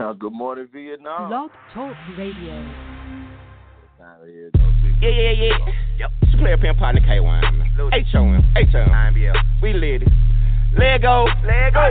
Now, good morning, Vietnam. Blog Talk Radio. Yeah, yeah, yeah. Yep. It's player pimp partner K1. H-O-M. H-O-M. We lit it. Let go. Let go.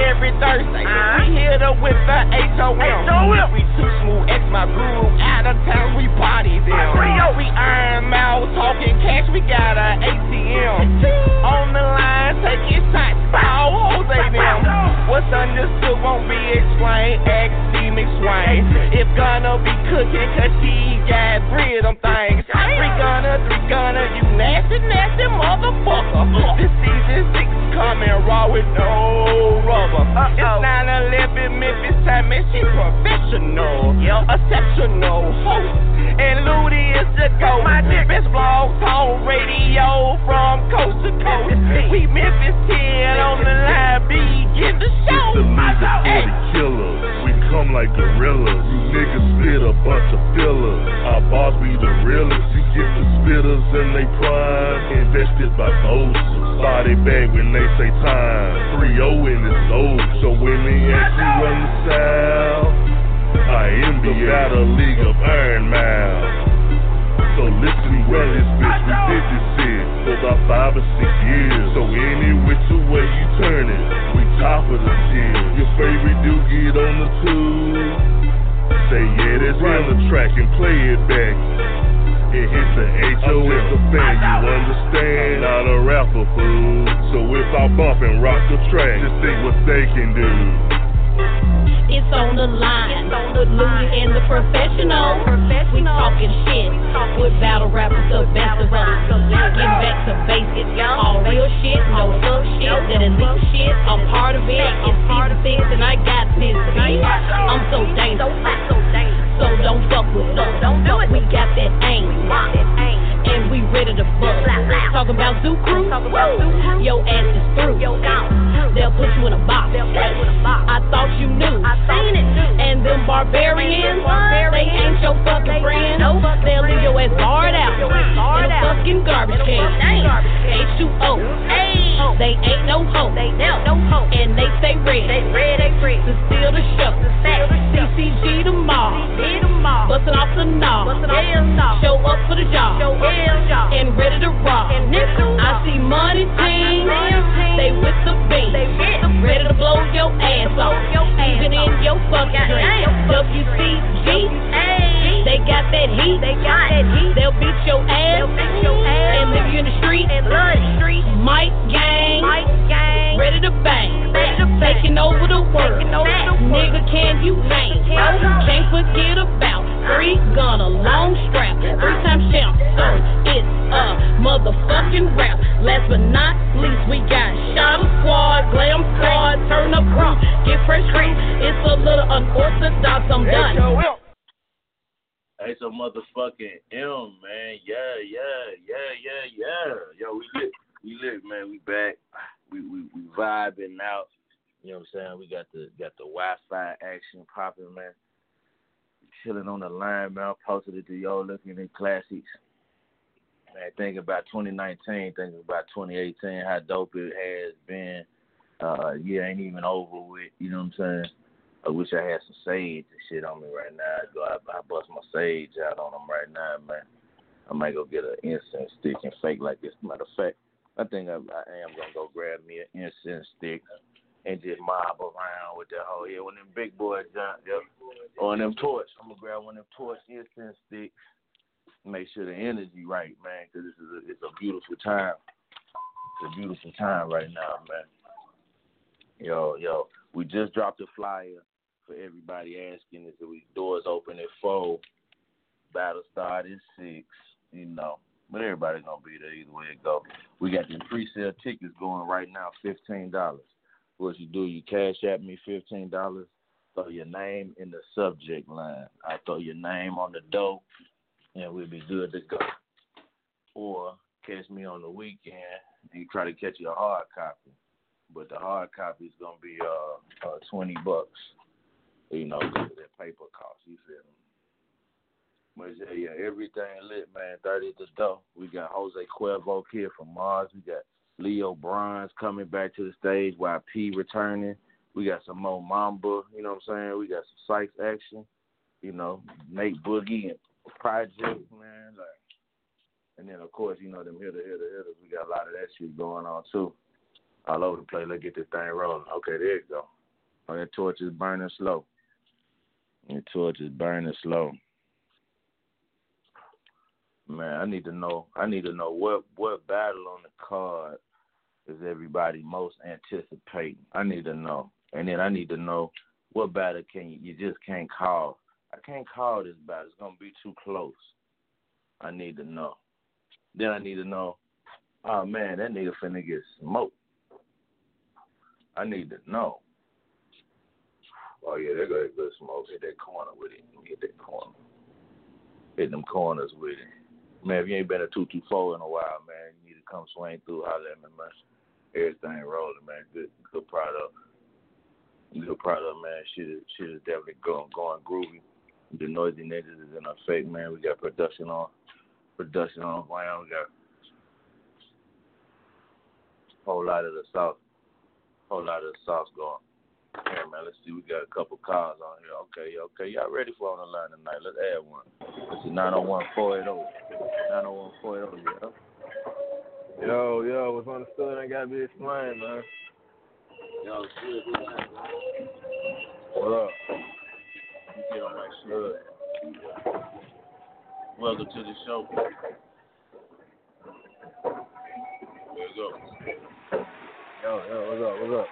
Every Thursday, uh-huh. we hit up with the H-O-M. H-O-M. We too smooth, X my groove. Out of town, we party them. We iron mouth, talking cash, we got a ATM. On the line, taking shots, all Jose them. What's understood won't be explained. X D McSwain. If gonna be cooking, cause she got bread, them things. Three gunner, three gunner, you nasty, nasty motherfucker. This season six coming raw with no rubber. Uh-oh. It's 9 11 Memphis time, and she professional. Yep. Exceptional host. And Ludi is the go. My Best blog talk radio from coast to coast. We Memphis 10 on the line, begin the show. It's the music for the killers. We come like gorillas. You niggas spit a bunch of fillers. Our boss be the realest. You get the spitters and they prime. Invested by Bosa. Body bag when they say time. 3 0 in the old. So when they actually run the south, I am the battle league of Iron Mouth. So listen well, this bitch, we did this shit for about five or six years. So any which way you turn it, we top of the shit. Your favorite dude get on the tube. Say yeah, that's on the track and play it back. It hits the H.O. as a fan, you understand? Not a rapper, fool. So if I bump and rock the track, just think what they can do. It's on the line. Louie and the professional. We talking shit with battle rappers, the best of us. Getting back to basics. All real shit, no sub shit. That illegal shit. I'm part of it. It's season things, and I got this. I'm so dangerous. So don't fuck with us. Don't do it. We got that aim. And we ready to bust. Talking about Zoo Crew. Your ass is through. They'll put you in a box. I thought you knew. I seen it. And them barbarians, they ain't your fucking friends. They'll leave your ass barred out in a fucking garbage can. H2O. They ain't no hope. They ain't no hope. And they stay ready to steal the show. CCG tomorrow. Bustin' off the knob. Show up for the job. And ready to rock. I see money team. They with the beat. Ready to blow your ass off. Even in your fucking dream. WCG. They got that heat. They'll beat your ass. And leave you in the street. Mike gang. Ready to bang. Taking over the world. Nigga, can you hang? Can't forget about three gun, a long strap, three time champ. So it's a motherfucking rap. Last but not least, we got Shot Squad, Glam Squad, Turn Up Crew, Get Fresh Cream. It's a little unorthodox. I'm done. Hey, so motherfucking M, man. Yeah, yeah, yeah, yeah, yeah. Yo, we lit. We lit, man. We back. We we we vibing out. You know what I'm saying? We got the got the Wi-Fi action popping, man. Chilling on the line, man. I posted it to y'all looking at classics. Man, thinking about 2019, thinking about 2018, how dope it has been. Uh, yeah, ain't even over with. You know what I'm saying? I wish I had some sage and shit on me right now. I go, I, I bust my sage out on them right now, man. I might go get an incense stick and fake like this. Matter of fact, I think I, I am gonna go grab me an incense stick and just mob around with that whole yeah. When them big boys jump, yep. On them torch, I'm gonna grab one of them torch incense sticks. Make sure the energy right, man, because this is a, it's a beautiful time. It's a beautiful time right now, man. Yo, yo, we just dropped a flyer for everybody asking if the doors open at four, battle start at six, you know. But everybody's gonna be there either way it go. We got the pre-sale tickets going right now, fifteen dollars. What you do, you cash at me fifteen dollars. Throw your name in the subject line. I throw your name on the dough, and we'll be good to go. Or catch me on the weekend and try to catch you a hard copy. But the hard copy is gonna be uh, uh twenty bucks. You know, that paper cost. You feel me? But yeah, yeah, everything lit, man. Thirty at the. We got Jose Cuervo here from Mars. We got Leo Bronze coming back to the stage. YP returning. We got some Mo Mamba, you know what I'm saying? We got some Sykes action, you know, Nate Boogie and Project, man. Like, and then of course, you know, them hitter hitter hitters. We got a lot of that shit going on too. All over the place. Let's get this thing rolling. Okay, there you go. Oh, that torch is burning slow. That torch is burning slow. Man, I need to know. I need to know what what battle on the card is everybody most anticipating. I need to know, and then I need to know what battle can you, you just can't call. I can't call this battle. It's gonna be too close. I need to know. Then I need to know. Oh man, that nigga finna get smoked. I need to know. Oh yeah, they're gonna good smoke. Hit that corner with it. Hit that corner. Hit them corners with it. Man, if you ain't been a two two four in a while, man, you need to come swing through, holler at me, man. Everything rolling, man. Good good product. Good product, man. Shit is shit is definitely going going groovy. The noisy niggas is in effect, man. We got production on production on ground. We got a whole lot of the sauce whole lot of the sauce going. Yeah, man, let's see. We got a couple cars on here. Okay, okay. Y'all ready for on the line tonight? Let's add one. Is 901 480. 901 480, yeah. Oh, yo, yo, what's understood ain't gotta be explained, man. Yo. What up? You get on my slug. Welcome to the show. There you go. Yo, yo, what's up, what's up?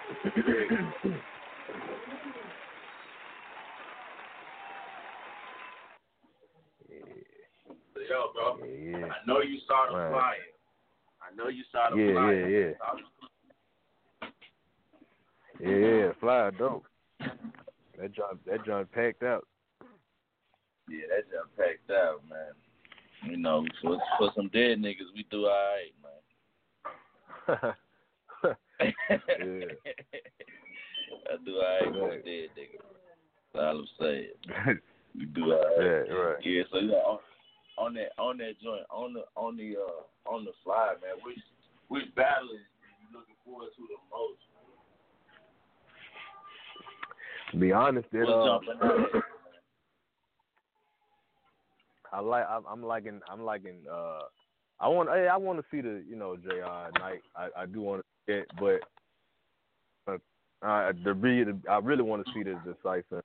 Yo, bro. yeah, yeah. I know you saw the Right. flyer. Know you saw the Yeah, flyer. yeah, yeah. Yeah, yeah, fly dope. That joint that joint packed out. Yeah, that just packed out, man. You know, for for some dead niggas, we do all right, man. Yeah. I do all right for Right. dead niggas. That's all I'm saying. We do all right. yeah, right. Yeah, so yeah, on, that on that joint, on the on the uh on the fly, man, which which battle is you looking forward to the most? To be honest, it uh. I like I'm, I'm liking I'm liking uh I want hey, I want to see the you know Jr. night I I do want to see it but uh, uh the re I really want to see the decisive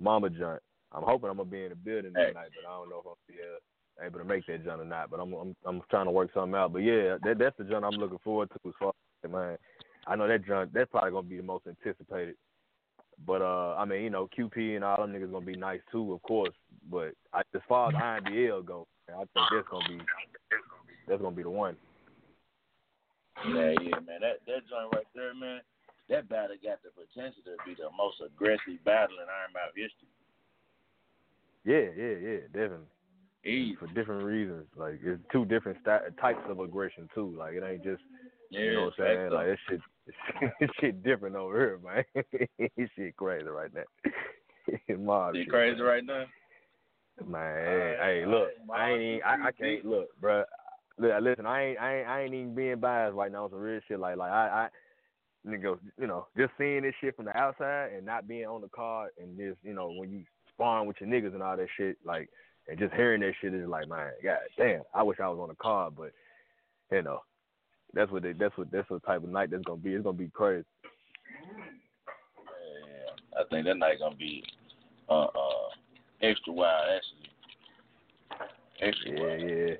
Mama joint. I'm hoping I'm gonna be in the building Hey. tonight, but I don't know if I'm be uh, able to make that joint or not. But I'm I'm I'm trying to work something out. But yeah, that that's the joint I'm looking forward to as far as man. I know that joint that's probably gonna be the most anticipated. But uh, I mean, you know, QP and all them niggas gonna be nice too, of course. But I, as far as IMBL go, I think that's gonna be that's gonna be the one. Yeah, yeah, man. That that joint right there, man. That battle got the potential to be the most aggressive battle in Iron Mouth history. Yeah, yeah, yeah, definitely. For different reasons, like it's two different sta types of aggression too. Like it ain't just Yeah, you know what I'm saying. facts, Like that shit, this shit different over here, man. this shit crazy right now. Mob You shit, crazy man. right now? Man, hey, look, alright, I ain't even, I, I can't look, bruh. Look, listen, I ain't, I ain't, I ain't even being biased right now some real shit. Like, like I, I, nigga, you know, just seeing this shit from the outside and not being on the card and just, you know, when you sparring with your niggas and all that shit, like, and just hearing that shit is like, man, god damn, I wish I was on the car, but, you know, that's what they, that's what, that's what type of night that's gonna be. It's gonna be crazy. Yeah, I think that night gonna be uh uh extra wild actually. Extra Yeah, wild. yeah.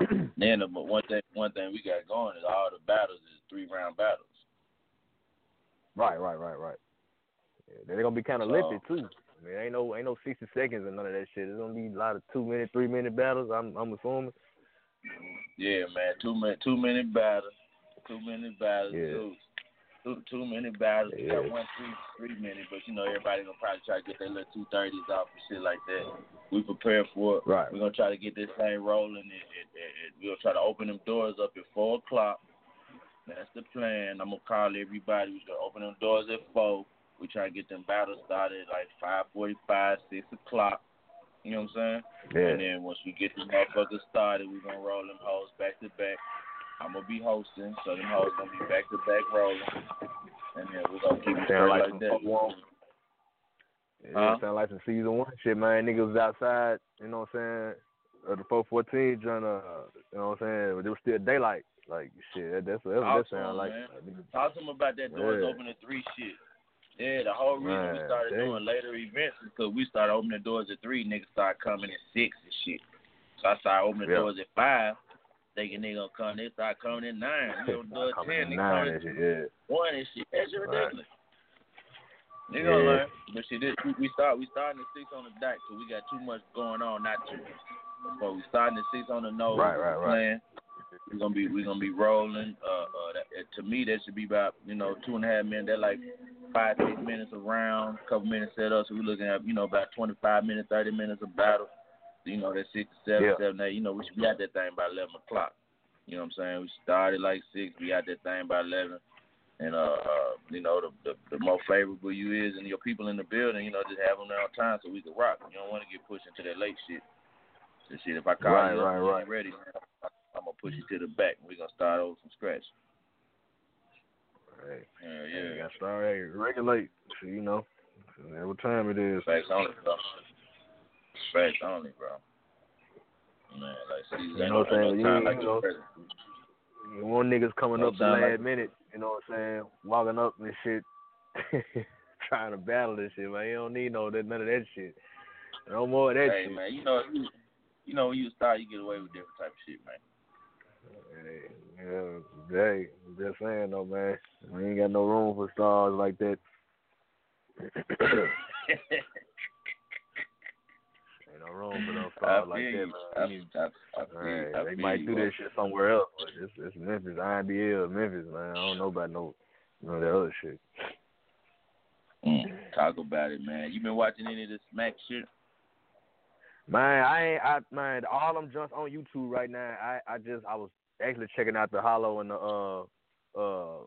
Then but one thing one thing we got going is all the battles is three round battles. Right, right, right, right. Yeah, they're gonna be kind of So- lengthy too. I mean, ain't no ain't no sixty seconds and none of that shit. It's gonna be a lot of two minute, three minute battles. I'm I'm assuming. Yeah, man, two minute two minute battles. Two minute battles, Yeah. two two two minute battles. We got Yeah. one three three minute, but you know everybody gonna probably try to get their little two thirties off and shit like that. We prepare for it. Right. We're gonna try to get this thing rolling. And, and, and, and we're gonna try to open them doors up at four o'clock. That's the plan. I'm gonna call everybody. We're gonna open them doors at four. We try to get them battles started like five forty five, six o'clock. You know what I'm saying? Yeah. And then once we get the motherfuckers started, we're gonna roll them hoes back to back. I'm gonna be hosting, so them hoes gonna be back to back rolling. And then we're gonna keep it Sound like like that. one. Yeah, Huh? sound like some season one shit, man. Niggas was outside, you know what I'm saying? The 414 trying to, you know what I'm saying? But it was still daylight. Like, shit, that, that's what that, that to like. man. Uh, Talk to them about that doors Yeah. open at three shit. Yeah, the whole reason we started dang. doing later events is because we started opening doors at three. Niggas started coming at six and shit. So I started opening Yeah. doors at five. Thinking they gonna come, they start coming at nine. We open door at ten, they nine and at shit, yeah. one and shit. That's Right. ridiculous. They gonna Yeah. learn. But shit, this, we, we start we starting at six on the dot because we got too much going on not to. But we starting at six on the nose. Right, right, right. Playing. We're gonna be we're gonna be rolling. Uh, uh, that, to me, that should be about you know two and a half minutes. That like five six minutes around, round, couple minutes set up. So we're looking at you know about twenty five minutes, thirty minutes of battle. You know that six seven, Yeah. seven eight. You know we should be at that thing by eleven o'clock. You know what I'm saying? We started like six. We got that thing by eleven. And uh, uh you know, the, the the more favorable you is and your people in the building, you know, just have them there on time so we can rock. You don't want to get pushed into that late shit. The shit, if I call Right, you up right, you right. ain't ready, man, I'm gonna push you to the back. We're gonna start over from scratch. Hey, Yeah, yeah. yeah. You got to start, hey, regulate. So, you know, what time it is. Facts only, bro. Facts only, bro. Man, like, see, You know what I'm saying? no You like know- present. One nigga's coming No up the last like- minute, you know what I'm saying? Walking up and shit, trying to battle this shit, man. You don't need no that none of that shit. No more of that Hey, shit. man, you know, you, you know, when you start, you get away with different type of shit, man. Hey, yeah, hey, I'm just saying though, man. We ain't got no room for stars like that. Ain't no room for no stars feel like that, man. I, need- I, I Right. I They might do this shit somewhere else, but it's it's Memphis, IMBL, Memphis, man. I don't know about no of that other shit. Mm, talk about it, man. You been watching any of this Smack shit? Man, I ain't I man, all them jumps on YouTube right now. I I just I was actually checking out the Hollow and the uh uh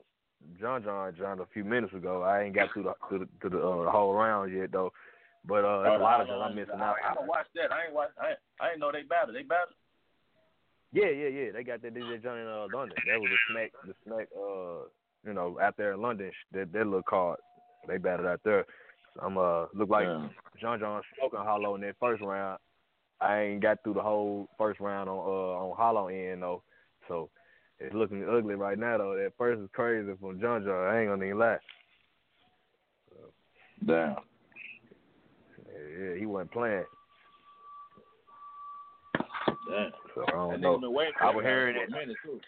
John John John a few minutes ago. I ain't got through the to the, to the, uh, the whole round yet though. But uh, there's a lot of jumps I'm missing out. I, I don't watch that. I ain't watch. I, ain't- I ain't know they battle. They battle. Yeah, yeah, yeah. They got that DJ John in uh, London. That was the smack, the smack. Uh, you know, out there in London, that that little card. They battled out there. So I'm uh look like Yeah. John John smoking Hollow in that first round. I ain't got through the whole first round on uh on Hollow end though. So it's looking ugly right now though. That first is crazy from John John. I ain't gonna even lie. Damn. Yeah, yeah, he wasn't playing. Damn. So I don't That know. nigga been waiting for I was hearing for it. a minute too.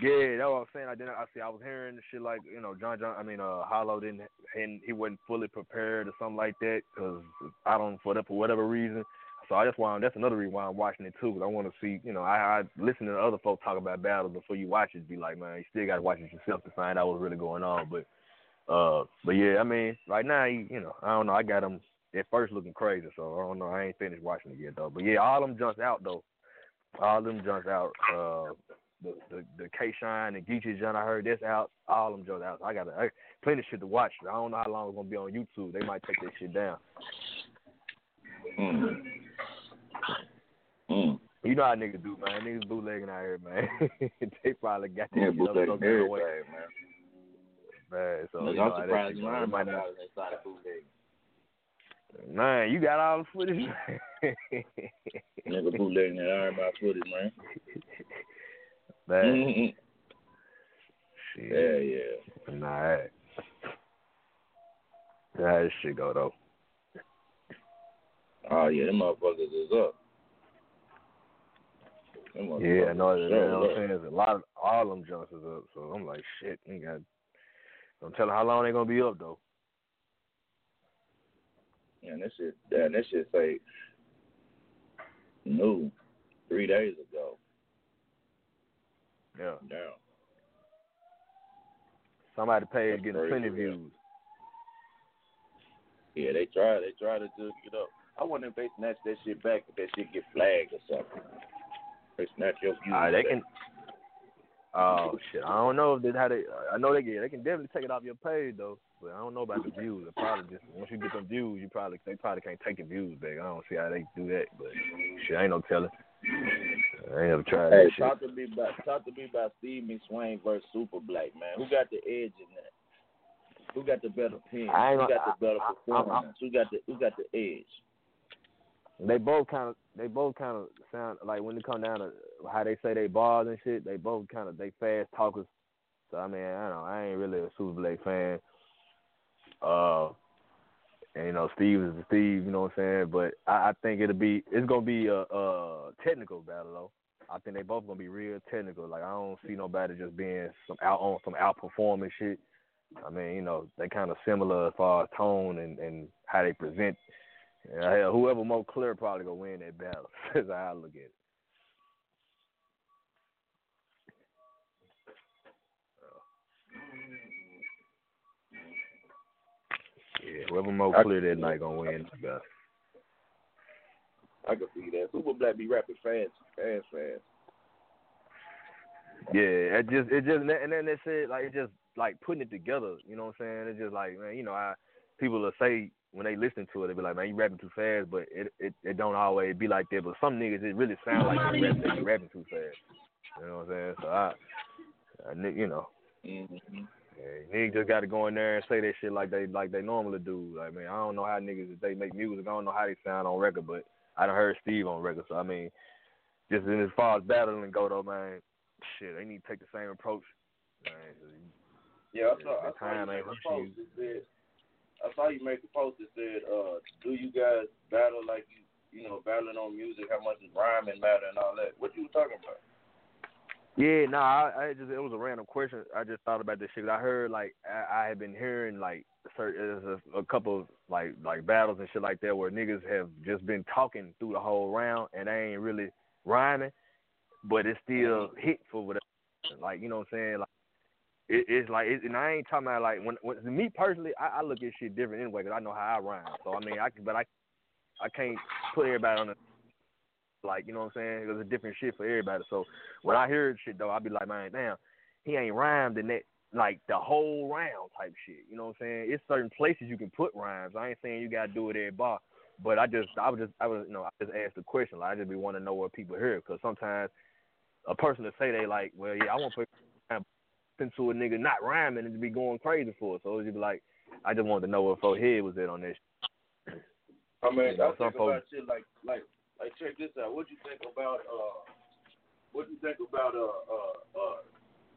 Yeah, that's what I was saying. I didn't. I see. I was hearing the shit like you know, John John. I mean, uh, Hollow didn't. And he wasn't fully prepared or something like that. Cause I don't for that for whatever reason. So I just want. That's another reason why I'm watching it too. Cause I want to see. You know, I, I listen to other folks talk about battles before you watch it. Be like, man, you still got to watch it yourself to find out what's really going on. But, uh, but yeah, I mean, right now, he, you know, I don't know. I got them at first looking crazy. So I don't know. I ain't finished watching it yet though. But yeah, all them jumps out though. All them jumps out. Uh, the the, the K Shine and Geechee John I heard that's out. All them jumps out. I got I, plenty of shit to watch. I don't know how long it's gonna be on YouTube. They might take that shit down. Mm. Mm. You know how niggas do, man. Niggas bootlegging out here, man. they probably got Yeah, shit up bootleg some kind of way. everything, man. Man, so Look, you know I'm surprised you learned about. They bootlegging. Man, you got all the footage. Nigga bootlegging that Iron Man footage, man. man, Mm-hmm. shit. Yeah, yeah. Nah, that. Shit go though? Oh yeah, them motherfuckers is up. Yeah, I know that. motherfuckers You know what I'm saying? There's a lot of all of them jumps is up. So I'm like, shit, you got. Don't tell them how long they gonna be up though. Yeah, this shit. Damn, that shit say new three days ago. Yeah. Damn. Somebody paid That's getting plenty yeah. views. Yeah, they tried. They tried to just get up. I wonder if they snatch that shit back. If that shit get flagged or something. They snatch your views. Ah, they back. can. Oh shit! I don't know if they how they. I know they get. They can definitely take it off your page though, but I don't know about the views. It probably just once you get them views, you probably they probably can't take your views back. I don't see how they do that, but shit, I ain't no telling. I ain't never tried Hey, that shit. talk to me about talk to me about Steve McSwain versus Super Black man. Who got the edge in that? Who got the better pen? Who got the better I- I- performance? Who got the Who got the edge? They both kind of they both kind of sound like when it come down to how they say they bars and shit. They both kind of they fast talkers. So I mean, I don't know. I ain't really a Super Blake fan. Uh, and you know, Steve is Steve. You know what I'm saying? But I, I think it'll be it's gonna be a, a technical battle though. I think they both gonna be real technical. Like I don't see nobody just being some out on some outperforming shit. I mean, you know, they kind of similar as far as tone and and how they present. Yeah, hell, whoever more clear probably gonna win that battle. That's how I look at it. Yeah, whoever more clear that night gonna win the battle. I can see that. Super Black be rapping fast, fast, fast. Yeah, it just it just and then they said like it just like putting it together. You know what I'm saying? It's just like man, you know, I people will say when they listen to it, they be like, man, you rapping too fast, but it it, it don't always be like that. But some niggas it really sound like they rapping, they rapping too fast. You know what I'm saying? So I, I you know, Mm-hmm. yeah, niggas just got to go in there and say that shit like they like they normally do. Like man, I don't know how niggas if they make music, I don't know how they sound on record, but I done heard Steve on record. So I mean, just in as far as battling go though, man, shit, they need to take the same approach. Man, Yeah, I saw. I saw you I saw you make a post that said, uh, "Do you guys battle like you, you know, battling on music? How much does rhyming matter and all that?" What you was talking about? Yeah, no, I, I just it was a random question. I just thought about this shit. I heard like I, I had been hearing like certain a, a couple of like like battles and shit like that where niggas have just been talking through the whole round and they ain't really rhyming, but it's still hit for whatever. Like you know what I'm saying? Like it, it's like it, and I ain't talking about like when, when me personally, I, I look at shit different anyway because I know how I rhyme. So I mean, I can, but I I can't put everybody on the like you know what I'm saying? There's a different shit for everybody. So when I hear shit though, I be like, man, damn, he ain't rhymed in that like the whole round type shit. You know what I'm saying? It's certain places you can put rhymes. I ain't saying you gotta do it every bar, but I just I was just I was you know I just asked the question. Like I just be want to know what people hear because sometimes a person to say they like, well, yeah, I want to put into a nigga not rhyming and be going crazy for it. So it just be like, I just wanted to know what for head was it on this. I mean, You know, I think about shit like like like check this out. What you think about uh what you think about uh uh uh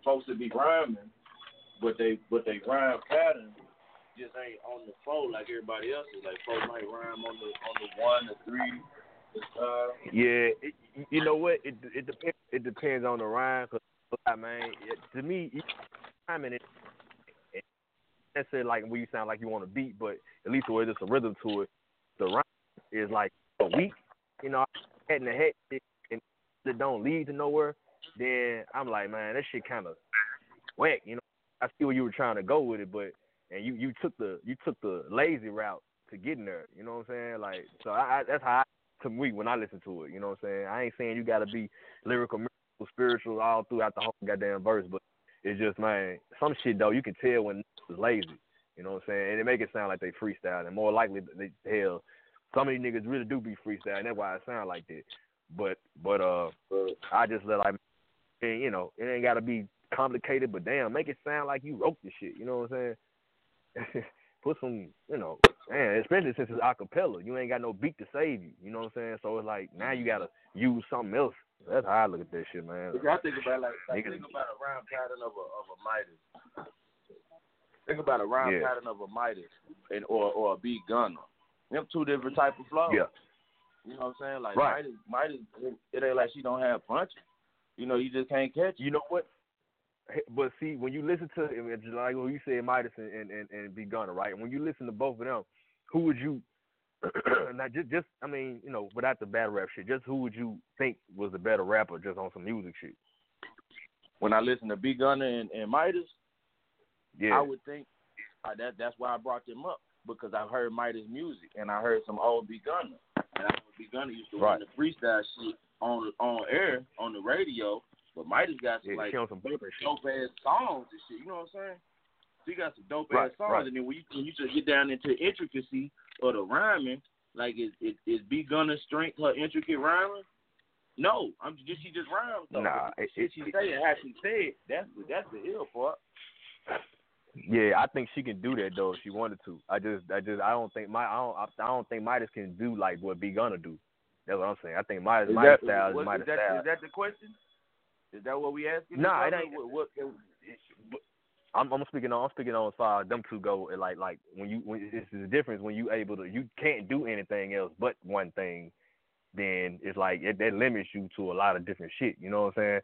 folks that be rhyming but they but they rhyme pattern just ain't on the flow like everybody else is. Like folks might rhyme on the on the one, the three, the uh Yeah, it, you know what? It it depends. It depends on the rhyme. Cause man, it, to me, rhyming it. it it. Like when you sound like you want to beat, but at least there's a rhythm to it. The rhyme is like a weak. You know, head in the head and that don't lead to nowhere. Then I'm like, man, that shit kind of whack. You know, I see where you were trying to go with it, but and you you took the you took the lazy route to getting there. You know what I'm saying? Like, so I, I that's how I to me when I listen to it. You know what I'm saying? I ain't saying you got to be lyrical, spiritual all throughout the whole goddamn verse, but it's just man, some shit though you can tell when it's lazy. You know what I'm saying? And it make it sound like they freestyle, and more likely they hell some of these niggas really do be freestyle, and that's why it sound like that. But but uh, I just let like, and, you know, it ain't got to be complicated, but damn, make it sound like you wrote the shit. You know what I'm saying? Put some, you know, man, especially since it's acapella, you ain't got no beat to save you. You know what I'm saying? So it's like now you gotta use something else. That's how I look at this shit, man. I think about like I think about a rhyme pattern of a of a Midas. Think about a rhyme Yeah. pattern of a Midas and or or a B Gunner. Them two different type of flows. Yeah. You know what I'm saying? Like Right. Midas, Midas, it, ain't like she don't have punches. You know, you just can't catch. You know what? But see, when you listen to like what you said, Midas and and and, and B Gunner, right? When you listen to both of them, who would you? not just just I mean, you know, without the battle rap shit, just who would you think was the better rapper, just on some music shit? When I listen to B Gunner and, and Midas, Yeah, I would think uh, that that's why I brought them up because I heard Midas music and I heard some old B Gunner and I B Gunner used to run the freestyle shit on on air on the radio, but Midas got some yeah, like some dope ass songs and shit. You know what I'm saying? She got some dope Right, ass songs, right. and then when you when you just get down into intricacy of the rhyming, like is is, is B Gunner's strength her intricate rhyming? No, I'm just she just rhymes though. Nah, But it- shit it- she say and how she say it, that's the that's the ill part. Yeah, I think she can do that though if she wanted to. I just, I just, I don't think my, I don't, I don't think Midas can do like what B gonna do. That's what I'm saying. I think Midas, Is Midas that, style is Midas is that, style. is that the question? Is that what we asking? Nah, each it other? ain't- What, what, I'm, I'm speaking on, I'm speaking on as far as them two go. Like, like when you, when it's the difference when you able to, you can't do anything else but one thing. Then it's like it, that limits you to a lot of different shit. You know what I'm saying?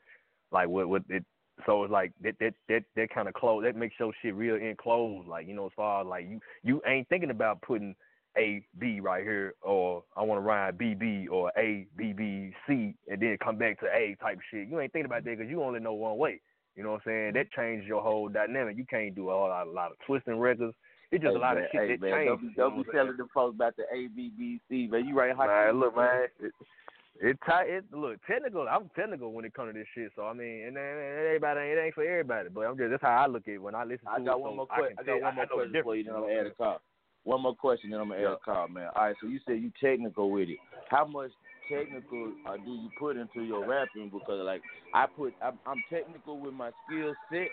Like what, what it. So it's like that, that, that, that kind of close. That makes your shit real enclosed. Like you know, as far as like you, you ain't thinking about putting A B right here, or I want to rhyme B B or A B B C, and then come back to A type shit. You ain't thinking about that because you only know one way. You know what I'm saying? That changed your whole dynamic. You can't do a whole lot, a lot of twisting records. It's just hey, a lot man, of shit hey, that man, changes. Don't be, you know don't be telling them folks about the A B B C, man. You right. Man, look, man. It, it, it look technical. I'm technical when it comes to this shit. So I mean, and, and everybody, it ain't for everybody. But I'm just that's how I look at it when I listen to I it. got one so more I question. can I got one more the question for you, then I'm gonna add a call. One more question, then I'm gonna add Yeah. a call, man. All right, so you said you technical with it. How much technical uh, do you put into your rapping? Because like I put, I'm, I'm difficult with my skill set,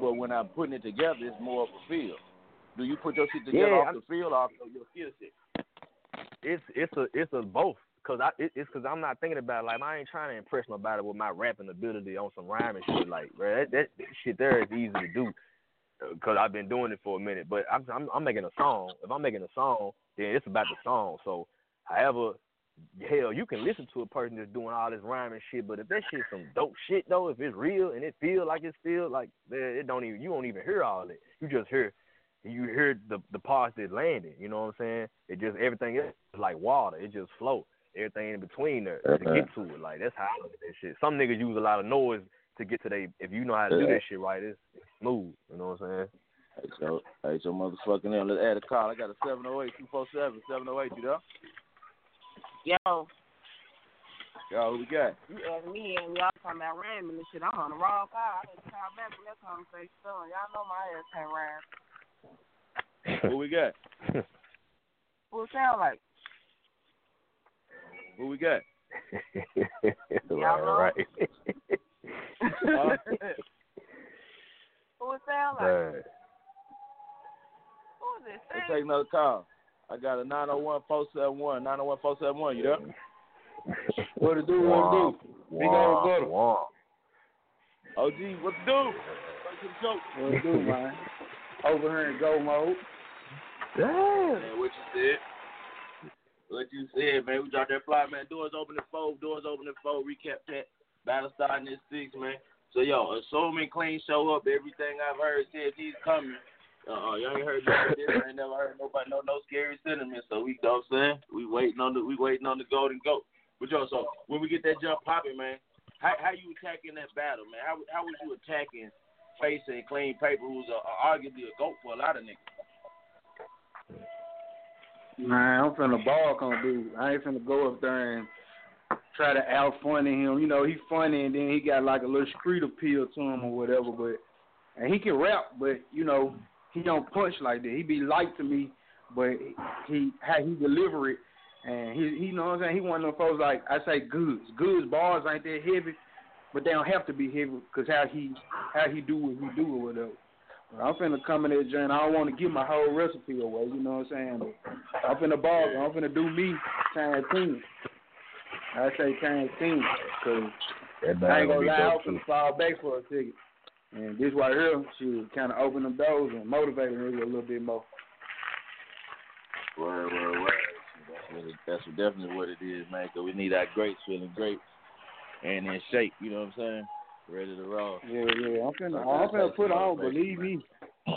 but when I'm putting it together, it's more of a feel. Do you put your shit together Yeah, off I'm- the feel or off your skill set? it's it's a it's a both because I it, it's because I'm not thinking about like I ain't trying to impress nobody with my rapping ability on some rhyming shit like bro that, that, that shit there is easy to do because I've been doing it for a minute but I'm, I'm I'm making a song if I'm making a song then it's about the song so however hell you can listen to a person that's doing all this rhyming shit but if that shit's some dope shit though if it's real and it feel like it's feel like it don't even you won't even hear all that you just hear you hear the the parts that landed. You know what I'm saying? It just everything else is like water. It just flow. Everything in between there to Okay. get uh-huh. to it. Like that's how I look at that shit. Some niggas use a lot of noise to get to they. If you know how to do Yeah. that shit right, it's, it's smooth. You know what I'm saying? Hey, so, hey, so motherfucking hell, let's add a call. I got a 708-247, 708, you know? Yo, Yo, who we got? you asked me and we all talking about rhyming and shit. I'm on the wrong call. I didn't call back from that conversation. So y'all know my ass can't rhyme. Who we got? What it sound like? Who we got? Y'all know? right, Who it sound like? right. Who is it? Let's take another call. I got a 901-471, 901-471, you there? What to do, what to do? Big old gutter. Womp. OG, what to do? Straight to the show. What to do, man? Over here in go mode. Damn. Man, what you said? What you said, man. We dropped that fly, man. Doors open at 4, doors open at 4. Recap that. Battle starting at 6, man. So, yo, assuming Clean show up, everything I've heard says he's coming. Uh, y'all ain't heard this. I ain't never heard nobody no no scary sentiments. So we, know what I'm saying? We waiting on the we waiting on the golden goat. But yo, so when we get that jump popping, man, how how you attacking that battle, man? How how was you attacking facing Clean Paper, who's a, a, arguably a goat for a lot of niggas? Man, I'm finna ball on dude. I ain't finna go up there and try to out funny him. You know, he funny and then he got like a little street appeal to him or whatever, but and he can rap, but you know, he don't punch like that. He be light to me, but he how he deliver it and he he you know what I'm saying, he one of them folks like I say goods. Goods bars ain't that heavy, but they don't have to be heavy because how he how he do what he do or whatever. But I'm finna come in there, joint. I don't want to give my whole recipe away. You know what I'm saying? But I'm finna ball. I'm finna do me times ten. I say times ten because I ain't gonna lie. I dope was too. finna fall back for a second. And this right here, she kind of open them doors and motivate me a little bit more. Word, word, word. That's what it, that's what definitely what it is, man. Cause we need our greats feeling great and in shape. You know what I'm saying? Ready to roll. Yeah, yeah. I'm finna, I'm finna put on. Believe me.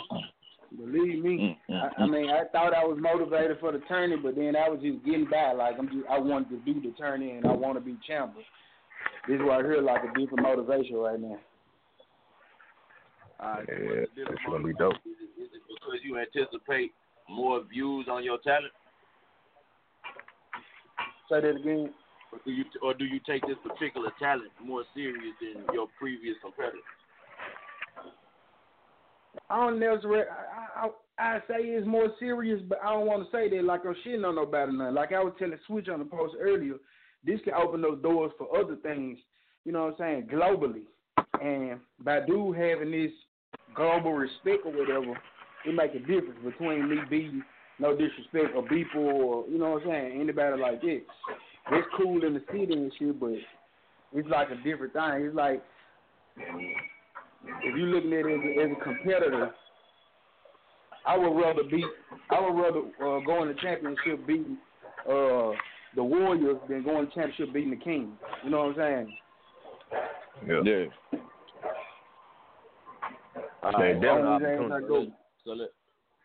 Believe me. Mm, mm, I, I mean, I thought I was motivated for the tourney, but then I was just getting by. Like I'm just, I wanted to do the tourney and I want to be champion. This right here like a different motivation right now. All right, so Yeah, what's the difference that's gonna be dope. Is it, is it because you anticipate more views on your talent, Say that again. or do you or do you take this particular talent more serious than your previous competitors? I don't necessarily. I, I I say it's more serious, but I don't want to say that like I'm shitting on nobody. Nothing. Like I was telling Switch on the post earlier, this can open those doors for other things. You know what I'm saying? Globally, and by dude having this global respect or whatever, it make a difference between me beating no disrespect or people or you know what I'm saying, anybody like this. It's cool in the city and shit, but it's like a different thing. It's like if you looking at it as a, as a competitor, I would rather beat I would rather uh, go in the championship beating uh, the Warriors than going to the championship beating the Kings. You know what I'm saying? Yeah. Yeah. All They definitely Only James opportunity. So let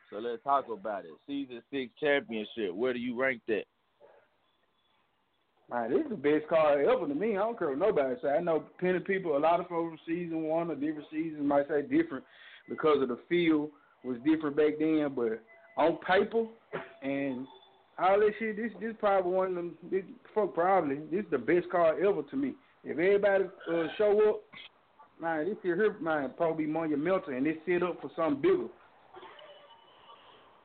so let's talk about it. Season six championship. Where do you rank that? Man, this is the best card ever to me. I don't care what nobody say. I know plenty of people, a lot of folks from season one or different seasons might say different because of the feel was different back then, but on paper and all that shit, this this probably one of them. This, fuck, probably this is the best card ever to me. If everybody uh, show up, man, this here, hip man, probably monumental, and it's set up for something bigger.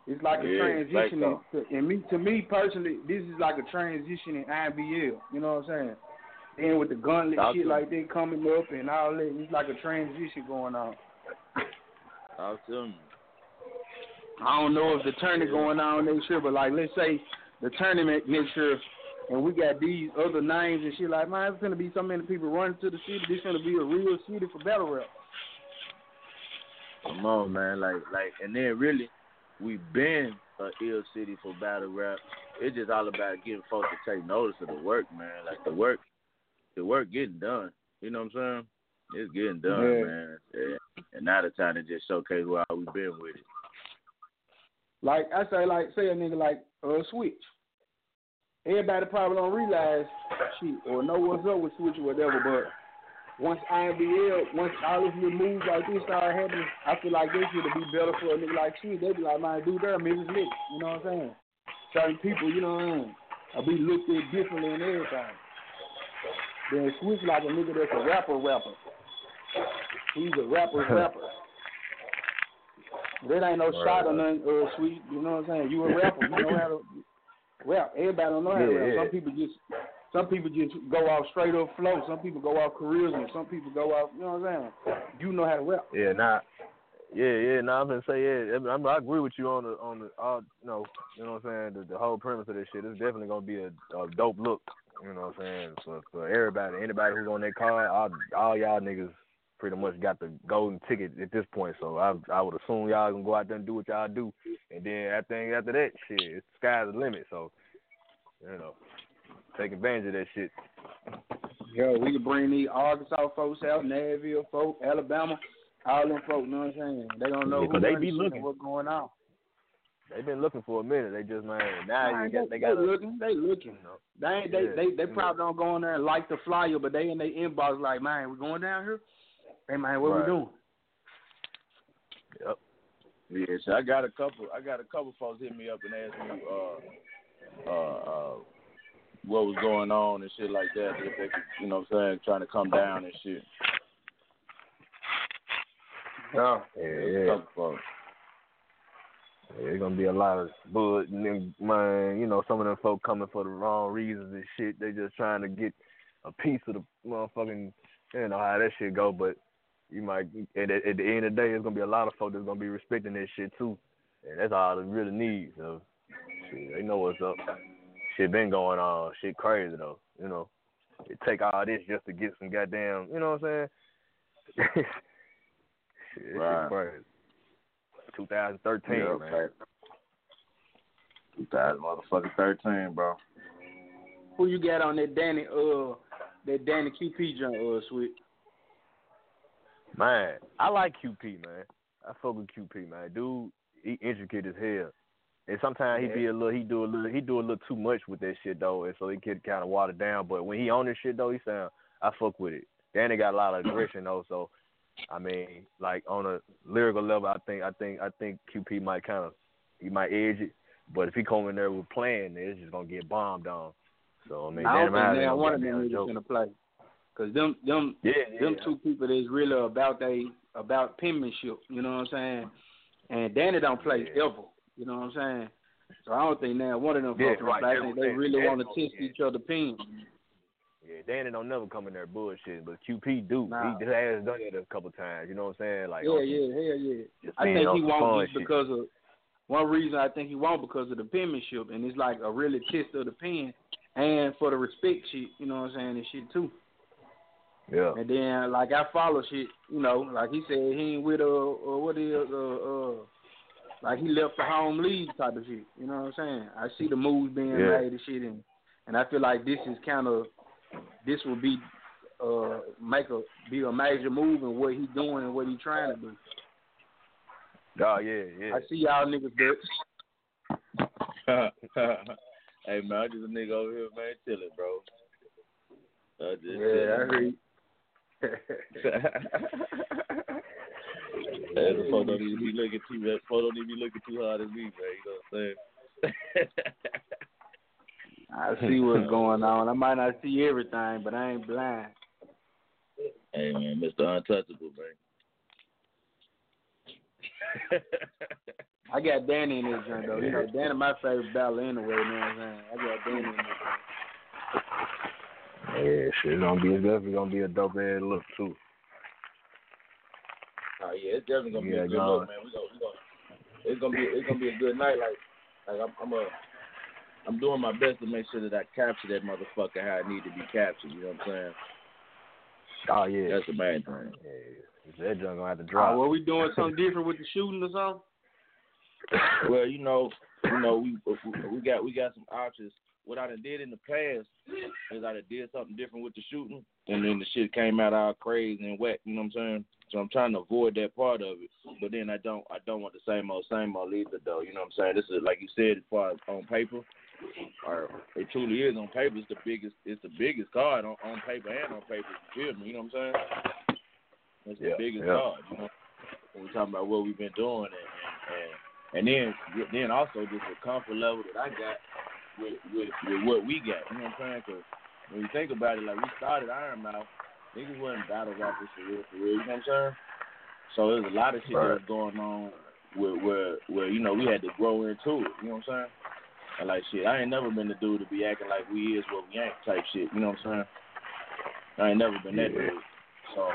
It's like a transition, like in, and me to me personally, this is like a transition in IBL. You know what I'm saying? And with the gauntlet Talk shit like that coming up and all that, it's like a transition going on. Talk to me. I don't know if the tournament going on next year, but like let's say the tournament next year, and we got these other names and shit. Like man, it's gonna be so many people running to the city. This gonna be a real city for battle rap. Come on, man. Like, like, and then really, we've been a ill city for battle rap. It's just all about getting folks to take notice of the work, man. Like the work, the work getting done. You know what I'm saying? It's getting done, Yeah. man. Yeah. And now the time to just showcase where we've been with it. Like I say, like say a nigga like uh Switch. Everybody probably don't realize shit or know what's up with Switch or whatever, but once IMBL, once all these little moves like this start happening, I feel like this would be better for a nigga like Switch. They be like, man, dude, there, Mrs. Lit. You know what I'm saying? Certain people, you know what I'm mean? I'll be looked at differently and everything. Then Switch like a nigga that's a rapper rapper. He's a rapper's rapper. That ain't no Right, shot or nothing, uh, sweet. You know what I'm saying? You a rapper. You know how to rap. Everybody don't know how to Yeah, rap. Some people just some people just go off straight up flow. Some people go off charisma. Some people go off. You know what I'm saying? You know how to rap. Yeah, nah. Yeah, yeah, nah, I'm gonna say yeah. I, I agree with you on the on the all you know, you know what I'm saying. The, the whole premise of this shit is definitely gonna be a, a dope look. You know what I'm saying for for everybody, anybody who's on that card, all all y'all niggas pretty much got the golden ticket at this point. So I I would assume y'all gonna go out there and do what y'all do, and then I think after that shit, it's sky's the limit. So you know, take advantage of that shit. Yo, we can bring these Arkansas folks out, Nashville folks, Alabama, all them folks. You know what I'm saying? They don't know Yeah, they be looking. what's going on. They've been looking for a minute. They just man now you got they they, got they looking. They looking. You know. They ain't, they Yeah, they they yeah. probably don't go in there and like the flyer, but they in their inbox like, man, we going down here. Hey man, what Right. we doing? Yep. Yeah, so I got a couple. I got a couple folks hit me up and ask me, uh, uh, uh, what was going on and shit like that. If they could, you know, what I'm saying, trying to come down and shit. Yeah. Yeah, A yeah. couple folks. Yeah, There's gonna be a lot of bud, and then, man. You know, some of them folk coming for the wrong reasons and shit. They just trying to get a piece of the motherfucking. You know how that shit go, but you might at, at, at the end of the day, there's gonna be a lot of folks that's gonna be respecting that shit too, and that's all they really need. So, shit, they know what's up. Shit been going on. Shit crazy though. You know, it take all this just to get some goddamn. You know what I'm saying? shit, Right. shit crazy. 2013, Yeah, man. okay. 2000 motherfucking 13, bro. Who you got on that Danny uh that Danny QP jump uh sweet? Man, I like QP, man. I fuck with QP, man. Dude, he intricate as hell. And sometimes he be a little, he do a little, he do a little too much with that shit though, and so he get kind of watered down. But when he on this shit though, he sound, I fuck with it. Danny got a lot of aggression though, so I mean, like on a lyrical level, I think, I think, I think QP might kind of, he might edge it. But if he come in there with playing, it's just gonna get bombed on. So I mean, I don't Danny Miles think no one of them niggas gonna play. Cause them them Yeah, them yeah. two people that's really about they about penmanship, you know what I'm saying? And Danny don't play Yeah. ever. You know what I'm saying? So I don't think now one of them Yeah, right. I think they really want to test don't- each other pins. Yeah, Danny don't never come in there bullshit, but QP do. Nah. He just has done it a couple times. You know what I'm saying? Like, yeah, oh, on yeah, hell yeah. I think he won't shit. because of one reason. I think he won't because of the penmanship, and it's like a really test of the pen, and for the respect shit. You know what I'm saying? And shit too. Yeah. And then like I follow shit. You know, like he said he ain't with uh, uh what is uh uh like he left the home league type of shit. You know what I'm saying? I see the moves being Yeah. made and shit, and and I feel like this is kind of this will be uh make a be a major move in what he doing and what he trying to do. Oh yeah, yeah. I see y'all niggas bitch. hey man, I'm just a nigga over here, man, chilling, bro. I just Yeah, I heard the phone don't need to be looking too. That don't need to be looking too hard at me, man. You know what I'm saying? I see what's going on. I might not see everything, but I ain't blind. hey man, Mr. Untouchable, man. I got Danny in this joint though. You know, Danny my favorite battler anyway, you know what I'm saying? I got Danny in this joint. Yeah, shit, it's gonna be it's definitely gonna be a dope ass look too. Oh yeah, it's definitely gonna be a good no. look, man. We gonna, we gonna, it's gonna be, it's gonna be a good night. Like, like I'm, I'm a, I'm doing my best to make sure that I capture that motherfucker how it need to be captured. You know what I'm saying? Oh yeah. That's the main thing. Yeah. That junk gonna have to Uh, drop. well, we doing something different with the shooting or something? Well, you know, you know, we we got we got some options. What I done did in the past is I done did something different with the shooting, and then the shit came out all crazy and wet. You know what I'm saying? So I'm trying to avoid that part of it. But then I don't I don't want the same old same old either though. You know what I'm saying? This is like you said, as far as on paper, or it truly is on paper. It's the biggest it's the biggest card on, on paper and on paper. You feel me? You know what I'm saying? It's the Yeah, biggest yeah. card. You know, when we're talking about what we've been doing and and, and and then then also just the comfort level that I got with with, with what we got. You know what I'm saying? Because when you think about it, like we started Iron Mouth, niggas wasn't battle rappers for real, for real. You know what I'm saying? So there's a lot of shit that was going on where where where you know we had to grow into it. You know what I'm saying? And like shit, I ain't never been the dude to be acting like we is what we ain't type shit. You know what I'm saying? I ain't never been that dude. So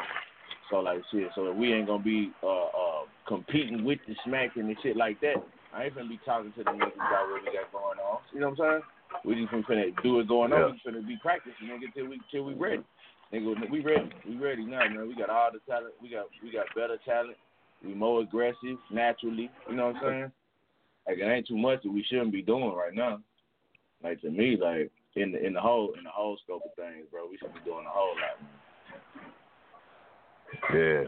so like shit. So if we ain't gonna be uh uh competing with the smacking and shit like that, I ain't finna be talking to the niggas about what we got going on. You know what I'm saying? We just finna do it going Yeah. on. We finna be practicing nigga till we till we ready. Nigga, we ready. We ready now, man. We got all the talent. We got we got better talent. We more aggressive naturally. You know what I'm saying? Like it ain't too much that we shouldn't be doing right now. Like to me, like in the in the whole in the whole scope of things, bro, we should be doing a whole lot. Man. Yeah.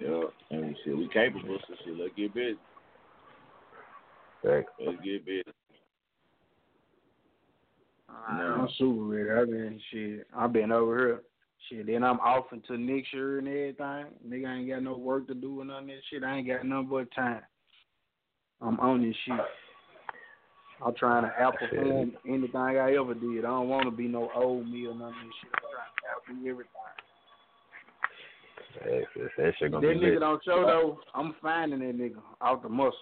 Yeah, and shit, we capable, so shit, let's get busy. Thanks. Let's get busy. I'm super ready. I've been shit. I've been over here. Shit, then I'm off until next year and everything. Nigga I ain't got no work to do and none of that shit. I ain't got nothing but time. I'm on this shit. I'm trying to outperform anything I ever did. I don't want to be no old me or none of this shit. I'm trying to outdo everything. That, that, that shit gonna be nigga lit. don't show though. I'm finding that nigga out the muscle.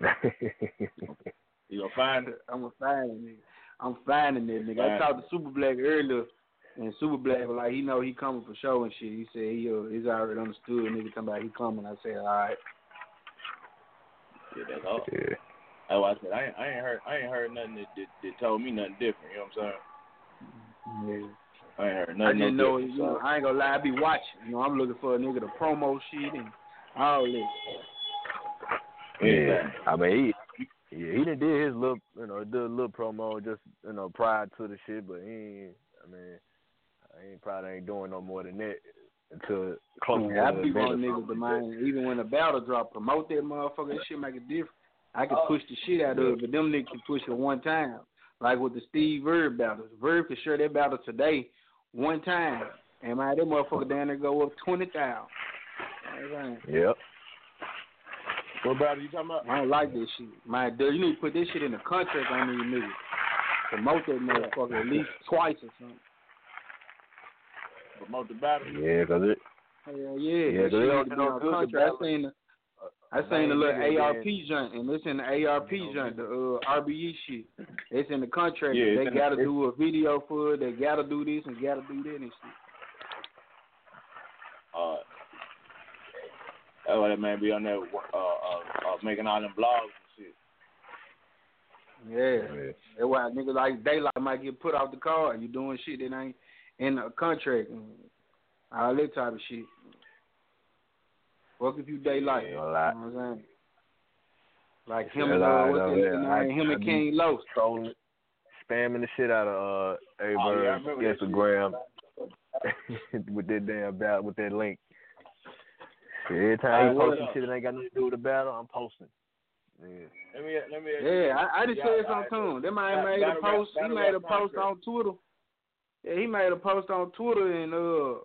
You gonna find it? I'm a finding nigga. I'm finding that nigga. I talked to Super Black earlier, and Super Black was like, he know he coming for show and shit. He said he uh, he's already understood. Nigga talking about he coming. I said, all right. Yeah, that's all. yeah. That's why I said I ain't, I ain't heard I ain't heard nothing that, that, that told me nothing different. You know what I'm saying? Yeah. I ain't heard I nothing. just no know, different, you know. I ain't gonna lie. I be watching. You know, I'm looking for a nigga to promo shit and all that. Yeah, I mean, he, yeah, he done did his little, you know, did a little promo just, you know, prior to the shit, but he, ain't, I mean, I ain't probably ain't doing no more than that until close to Yeah, I the be event or wanting niggas something to like even when the battle drop, promote that motherfucker. That shit make a difference. I can push the shit out of it, but them niggas can push it one time. Like with the Steve Verb battles. Verb can share that battle today one time. And man, that motherfucker down there go up 20,000. that. Yep. What battle you talking about? I don't like this shit. My dude, you need to put this shit in the contract on these niggas. Promote that motherfucker at least twice or something. Promote the battle. Yeah, cause it, Hell yeah. Yeah, that they shit don't- they don't on do the contract. I seen the, I seen the little ARP man. joint, and it's in the ARP joint, the uh, RBE shit. It's in the contract. Yeah, they gotta it's- do a video for it. They gotta do this and gotta do that and shit. Uh, that's why that man be on there uh, uh, uh, making all them blogs and shit. Yeah. That's why niggas like Daylyt might get put off the car. You doing shit that ain't in the contract and all that type of shit. Fuck if you Daylyt. Yeah, you know what I'm saying? Like him and I uh, know what's his name? I- Him I and be- King Los. Trolling, spamming the shit out of uh, Oh, yeah, I Averb remember that shit. Instagram with that damn battle with that link. Every time Hey, you post some shit that ain't got nothing to do with the battle, I'm posting. Yeah. Let me let me. Yeah, I, I just Yeah, said something right, to him. That man made a post. He made a post on Twitter. Yeah, he made a post on Twitter and uh,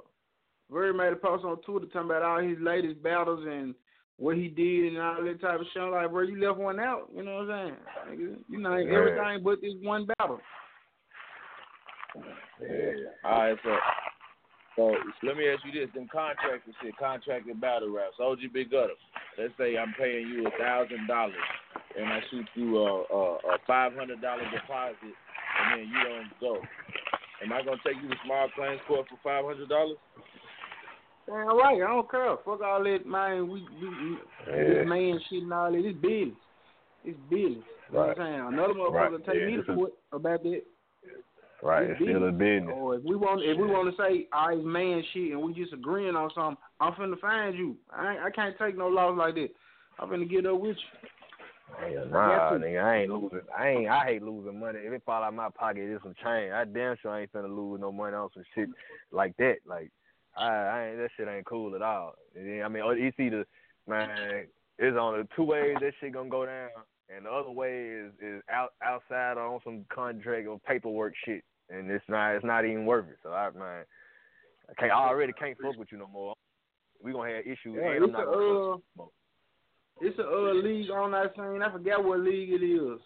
Verb made a post on Twitter talking about all his latest battles and what he did and all that type of shit. I'm like, bro, you left one out. You know what I'm saying? Nigga, you know Yeah. everything but this one battle. Yeah. All right, so so let me ask you this: in contract and shit, contracted battle raps, OG Big Gutter. Let's say I'm paying you a thousand dollars, and I shoot you a a, a five hundred dollar deposit, and then you don't go. Am I gonna take you to small claims court for five hundred dollars? Damn right, I don't care. Fuck all that, man. We, we, we Yeah. this man shit and all that. It's business. It's business. You know what I'm saying? Another motherfucker Right. take Yeah, me to court about that. Right, It's it's still a business. Or if we want, if we want to say, all right, man, shit, and we just agreeing on something, I'm finna find you. I I can't take no loss like that. I'm finna get up with you. Hell nah, nigga, I ain't losing. I ain't. I hate losing money. If it fall out my pocket, it's some change. I damn sure ain't finna lose no money on some shit like that. Like, I, I ain't. That shit ain't cool at all. I mean, it's either, man, it's on the two ways that shit gonna go down, and the other way is is out outside on some contract or paperwork shit, and it's not. It's not even worth it. So I, man, I can't. I already can't fuck with you no more. We gonna have issues, Yeah, and I'm it's not a, gonna uh, with you no more. It's a uh, league on that thing. I forgot what league it is.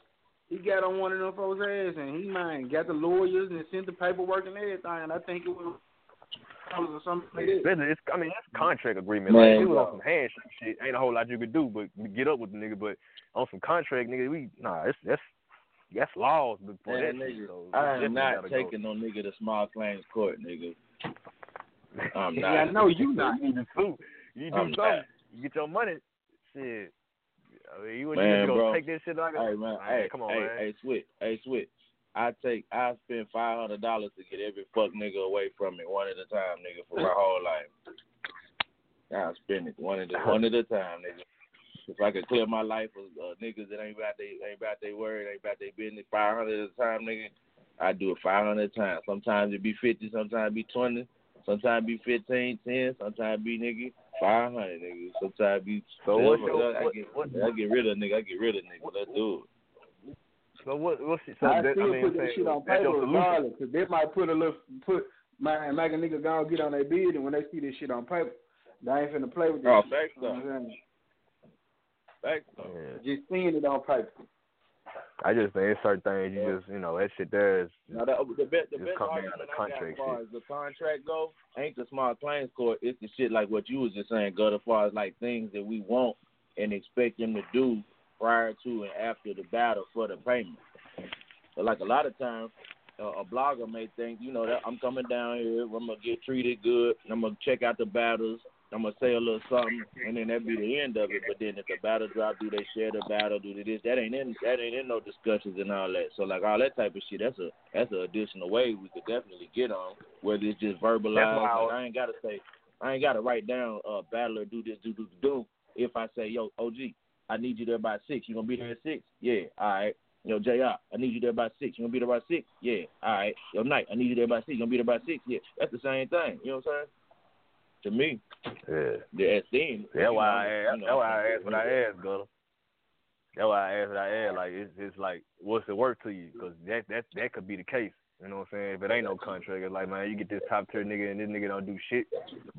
He got on one of them folks' ass, and he man got the lawyers and sent the paperwork and everything. And I think it was or something like that. It's, it's, I mean, it's mm-hmm. contract agreement. Man, like, it was on some handshake shit. Ain't a whole lot you could do but get up with the nigga. But on some contract, nigga, we nah, it's that's that's laws before Man, that nigga, shit. So I am not gotta go. taking no nigga to small claims court, nigga. I'm Yeah. I know you not. You need to sue. You do I'm something. not. You get your money. Shit. I mean, you, you Man, just gonna bro. take this shit like a Hey man, Man, hey, come on, hey, man. hey, Swit, hey, Swit. I take, I spend five hundred dollars to get every fuck nigga away from me one at a time, nigga, for my whole life. I spend it one at a one at a time, nigga. If I could clear my life of uh, niggas that ain't about they ain't about they word, ain't about they business, five hundred at a time, nigga. I do it five hundred times. Sometimes it be fifty, sometimes it be twenty, sometimes it be fifteen, ten, sometimes it be nigga five hundred, nigga. Sometimes it be. So what's your- I what- get, what- I get rid of nigga. I get rid of nigga. Let's do it. So what? What's so I that, still I mean, put I'm that shit on paper your solution. regardless, because they might put a little put man make a nigga go and get on their bid, and when they see this shit on paper, they ain't finna play with this. Oh, shit. facts You know what though. I'm saying? Facts though. Just seeing it on paper. I just think it's certain things you just you know that shit there is Now the the best the best come down argument I got contract as far as the contract go ain't the small claims court. It's the shit like what you was just saying, gut as far as like things that we want and expect them to do prior to and after the battle for the payment. But like a lot of times, uh, a blogger may think, you know, that I'm coming down here, I'm gonna get treated good, I'm gonna check out the battles, I'm gonna say a little something, and then that be the end of it. But then if the battle drop, do they share the battle? Do they this? That ain't in that ain't in no discussions and all that. So like all that type of shit, that's a that's an additional way we could definitely get on. Whether it's just verbalized, I like I ain't gotta say, I ain't gotta write down a uh battler do this do do do do. If I say yo OG, I need you there by six, you gonna be there at six? Yeah, all right. Yo, JR, I need you there by six. You gonna be there by six? Yeah. All right. Yo, Knight, I need you there by six. You gonna be there by six? Yeah. That's the same thing. You know what I'm saying? To me, yeah. the esteem. That's why I you asked. know, That's why I asked what I asked, Gutter. That's why I asked what I asked. Like it's it's like what's it worth to you? Because that that that could be the case. You know what I'm saying? If it ain't no contract, it's like man, you get this top tier nigga and this nigga don't do shit,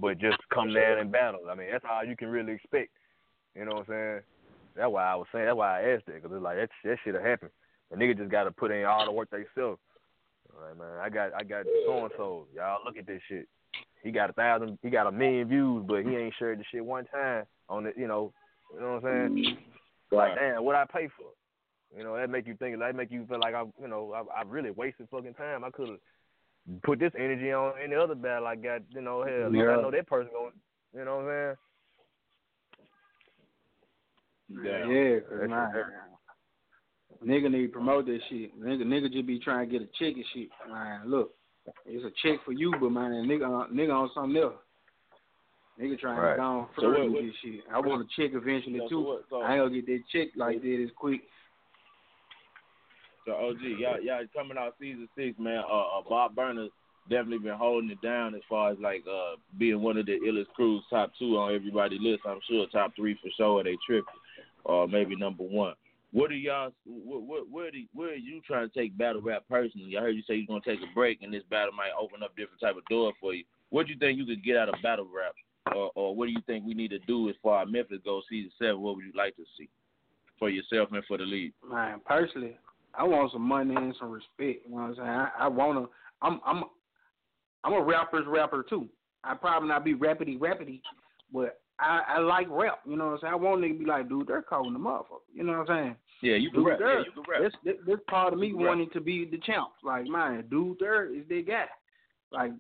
but just come down and battle. I mean, that's all you can really expect. You know what I'm saying? That's why I was saying. That's why I asked that because it's like that that shit'll happen. The nigga just got to put in all the work themselves. Like man, I got I got so and so. Y'all look at this shit. He got a thousand. He got a million views, but he ain't shared the shit one time on the you know You know what I'm saying? Like, damn, what I pay for? You know, that make you think. That make you feel like I, you know, I, I really wasted fucking time. I could have put this energy on any other battle I got. You know, hell, least I know that person going. You know what I'm saying? Yeah, yeah, 'cause man, nigga need to promote that shit. Nigga, nigga just be trying to get a check and shit. Man, look, it's a check for you, but man, nigga, nigga on something else. Nigga trying Right. to go on So further what- with what- this shit. I want a check eventually So, too. what, so, I ain't gonna get that check like that as quick. so OG, y'all, y'all coming out season six, man. Uh, uh, Bob Burner's definitely been holding it down as far as like uh being one of the illest crews, top two on everybody's list. I'm sure top three for sure. They tripping, or maybe number one. What are y'all? What, what, where, do, where are you trying to take battle rap personally? I heard you say you're gonna take a break, and this battle might open up different type of door for you. What do you think you could get out of battle rap, or, or what do you think we need to do as far as Memphis goes season seven? What would you like to see for yourself and for the league? Man, personally, I want some money and some respect. You know what I'm saying? I, I wanna. I'm I'm I'm a rapper's rapper too. I probably not be rapidy rapidy, but I, I like rap. You know what I'm saying? I want nigga to be like, dude, they're calling the motherfucker. You know what I'm saying? Yeah, you can Dude, rap. Yeah, you can rap. This, this this part of me wanting to be the champ. Like, man, dude, there is that guy. Like,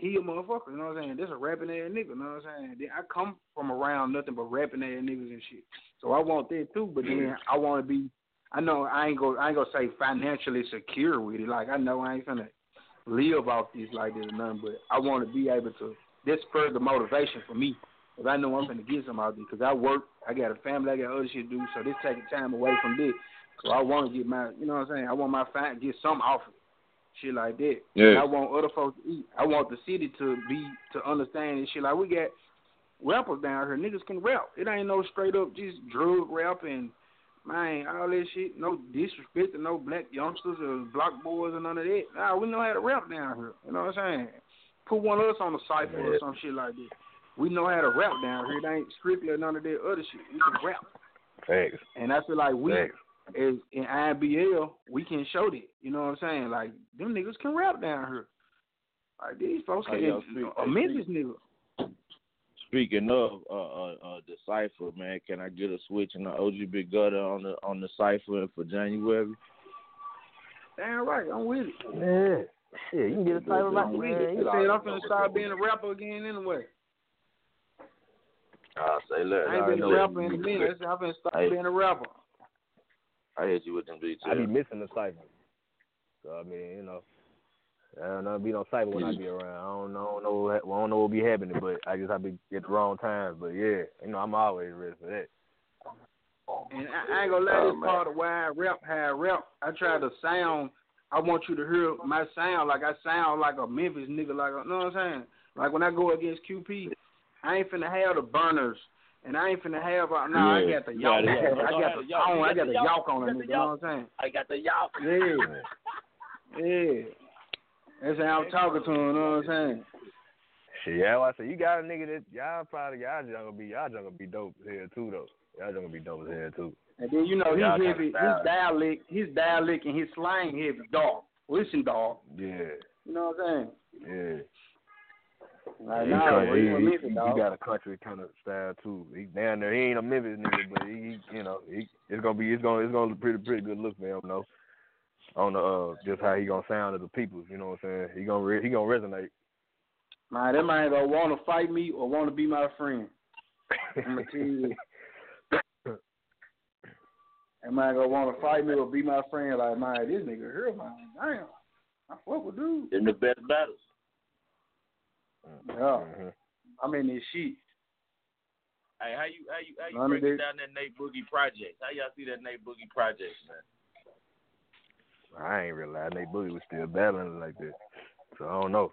he a motherfucker. You know what I'm saying? This a rapping ass nigga. You know what I'm saying? I come from around nothing but rapping ass niggas and shit. So I want that too. But then mm-hmm. I want to be. I know I ain't go. I ain't gonna say financially secure with it. Like I know I ain't gonna live off this like this or nothing. But I want to be able to. This further motivation for me. Cause I know I'm gonna get some out of it. Cause I work. I got a family. I got other shit to do. So this taking time away from this. So I want to get my, you know what I'm saying? I want my fam get some off of it, shit like that. Yeah. And I want other folks to eat. I want the city to be to understand this shit. Like we got rappers down here, niggas can rap. It ain't no straight up just drug rap and man all that shit. No disrespect to no black youngsters or block boys or none of that. Nah, we know how to rap down here. You know what I'm saying? Put one of us on the cipher or some shit like that. We know how to rap down here. It ain't strictly none of that other shit. We can rap. Facts. And I feel like we Facts. is in IBL, we can show that. You know what I'm saying? Like them niggas can rap down here. Like these folks Oh, can. yo, speak- a Memphis nigga. Speaking of uh, uh, uh, the cipher, man, can I get a switch in the OG Big Gutter on the on the cipher for January? Damn right, I'm with it. Yeah. Shit, you can get a title I'm right it. You He said I I'm finna start being a rapper again anyway. I'll say look, I ain't been a rapper in a minute. I'm been start Hey. being a rapper. I hit you with them beats. I be missing the cipher. So I mean, you know, I don't know be no cipher when I be around. I don't know, I don't know, what, I don't know what be happening, but I just I be at the wrong times. But yeah, you know, I'm always ready for that. And I, I ain't gonna let Oh, this man. part of why I rap, how I rap. I try to sound. I want you to hear my sound like I sound like a Memphis nigga. Like you know what I'm saying? Like when I go against QP, I ain't finna have the burners. And I ain't finna have, uh, no, I Yeah. got the You yawk. gotta- I got the got the yawk. tone. You I got got the the yawk. yawk on You it. got the nigga, You know what I'm saying? I got the y'all. Yeah. Yeah. That's how I'm talking to him, you know what I'm saying? Shit, yeah, I say you got a nigga that y'all probably y'all just gonna be y'all just gonna be dope as hell too though. Y'all just gonna be dope as hell too. And then you know his Y'all heavy, his style. dialect, his dialect and his slang heavy dog. Listen, dog. Yeah, You know what I'm saying? yeah. Like, he, nah, country- you he, he, Memphis, he dog? got a country kind of style too. He down there. He ain't a Memphis nigga, but he, he you know, he it's gonna be it's gonna it's gonna look pretty pretty good look for him, you know. On the uh, just how he gonna sound to the people, you know what I'm saying? He gonna re- he gonna resonate. Man, that man gonna want to fight me or want to be my friend. I'm gonna tell you this. That man gonna want to fight me or be my friend. Like, man, this nigga here, man. Damn, I fuck with dude. In the best battles. Yeah, Mhm. I'm in this shit. Hey, how you how you how you None of breaking down that Nate Boogie project? How y'all see that Nate Boogie project, man? I ain't realized Nate Boogie was still battling like this, so I don't know.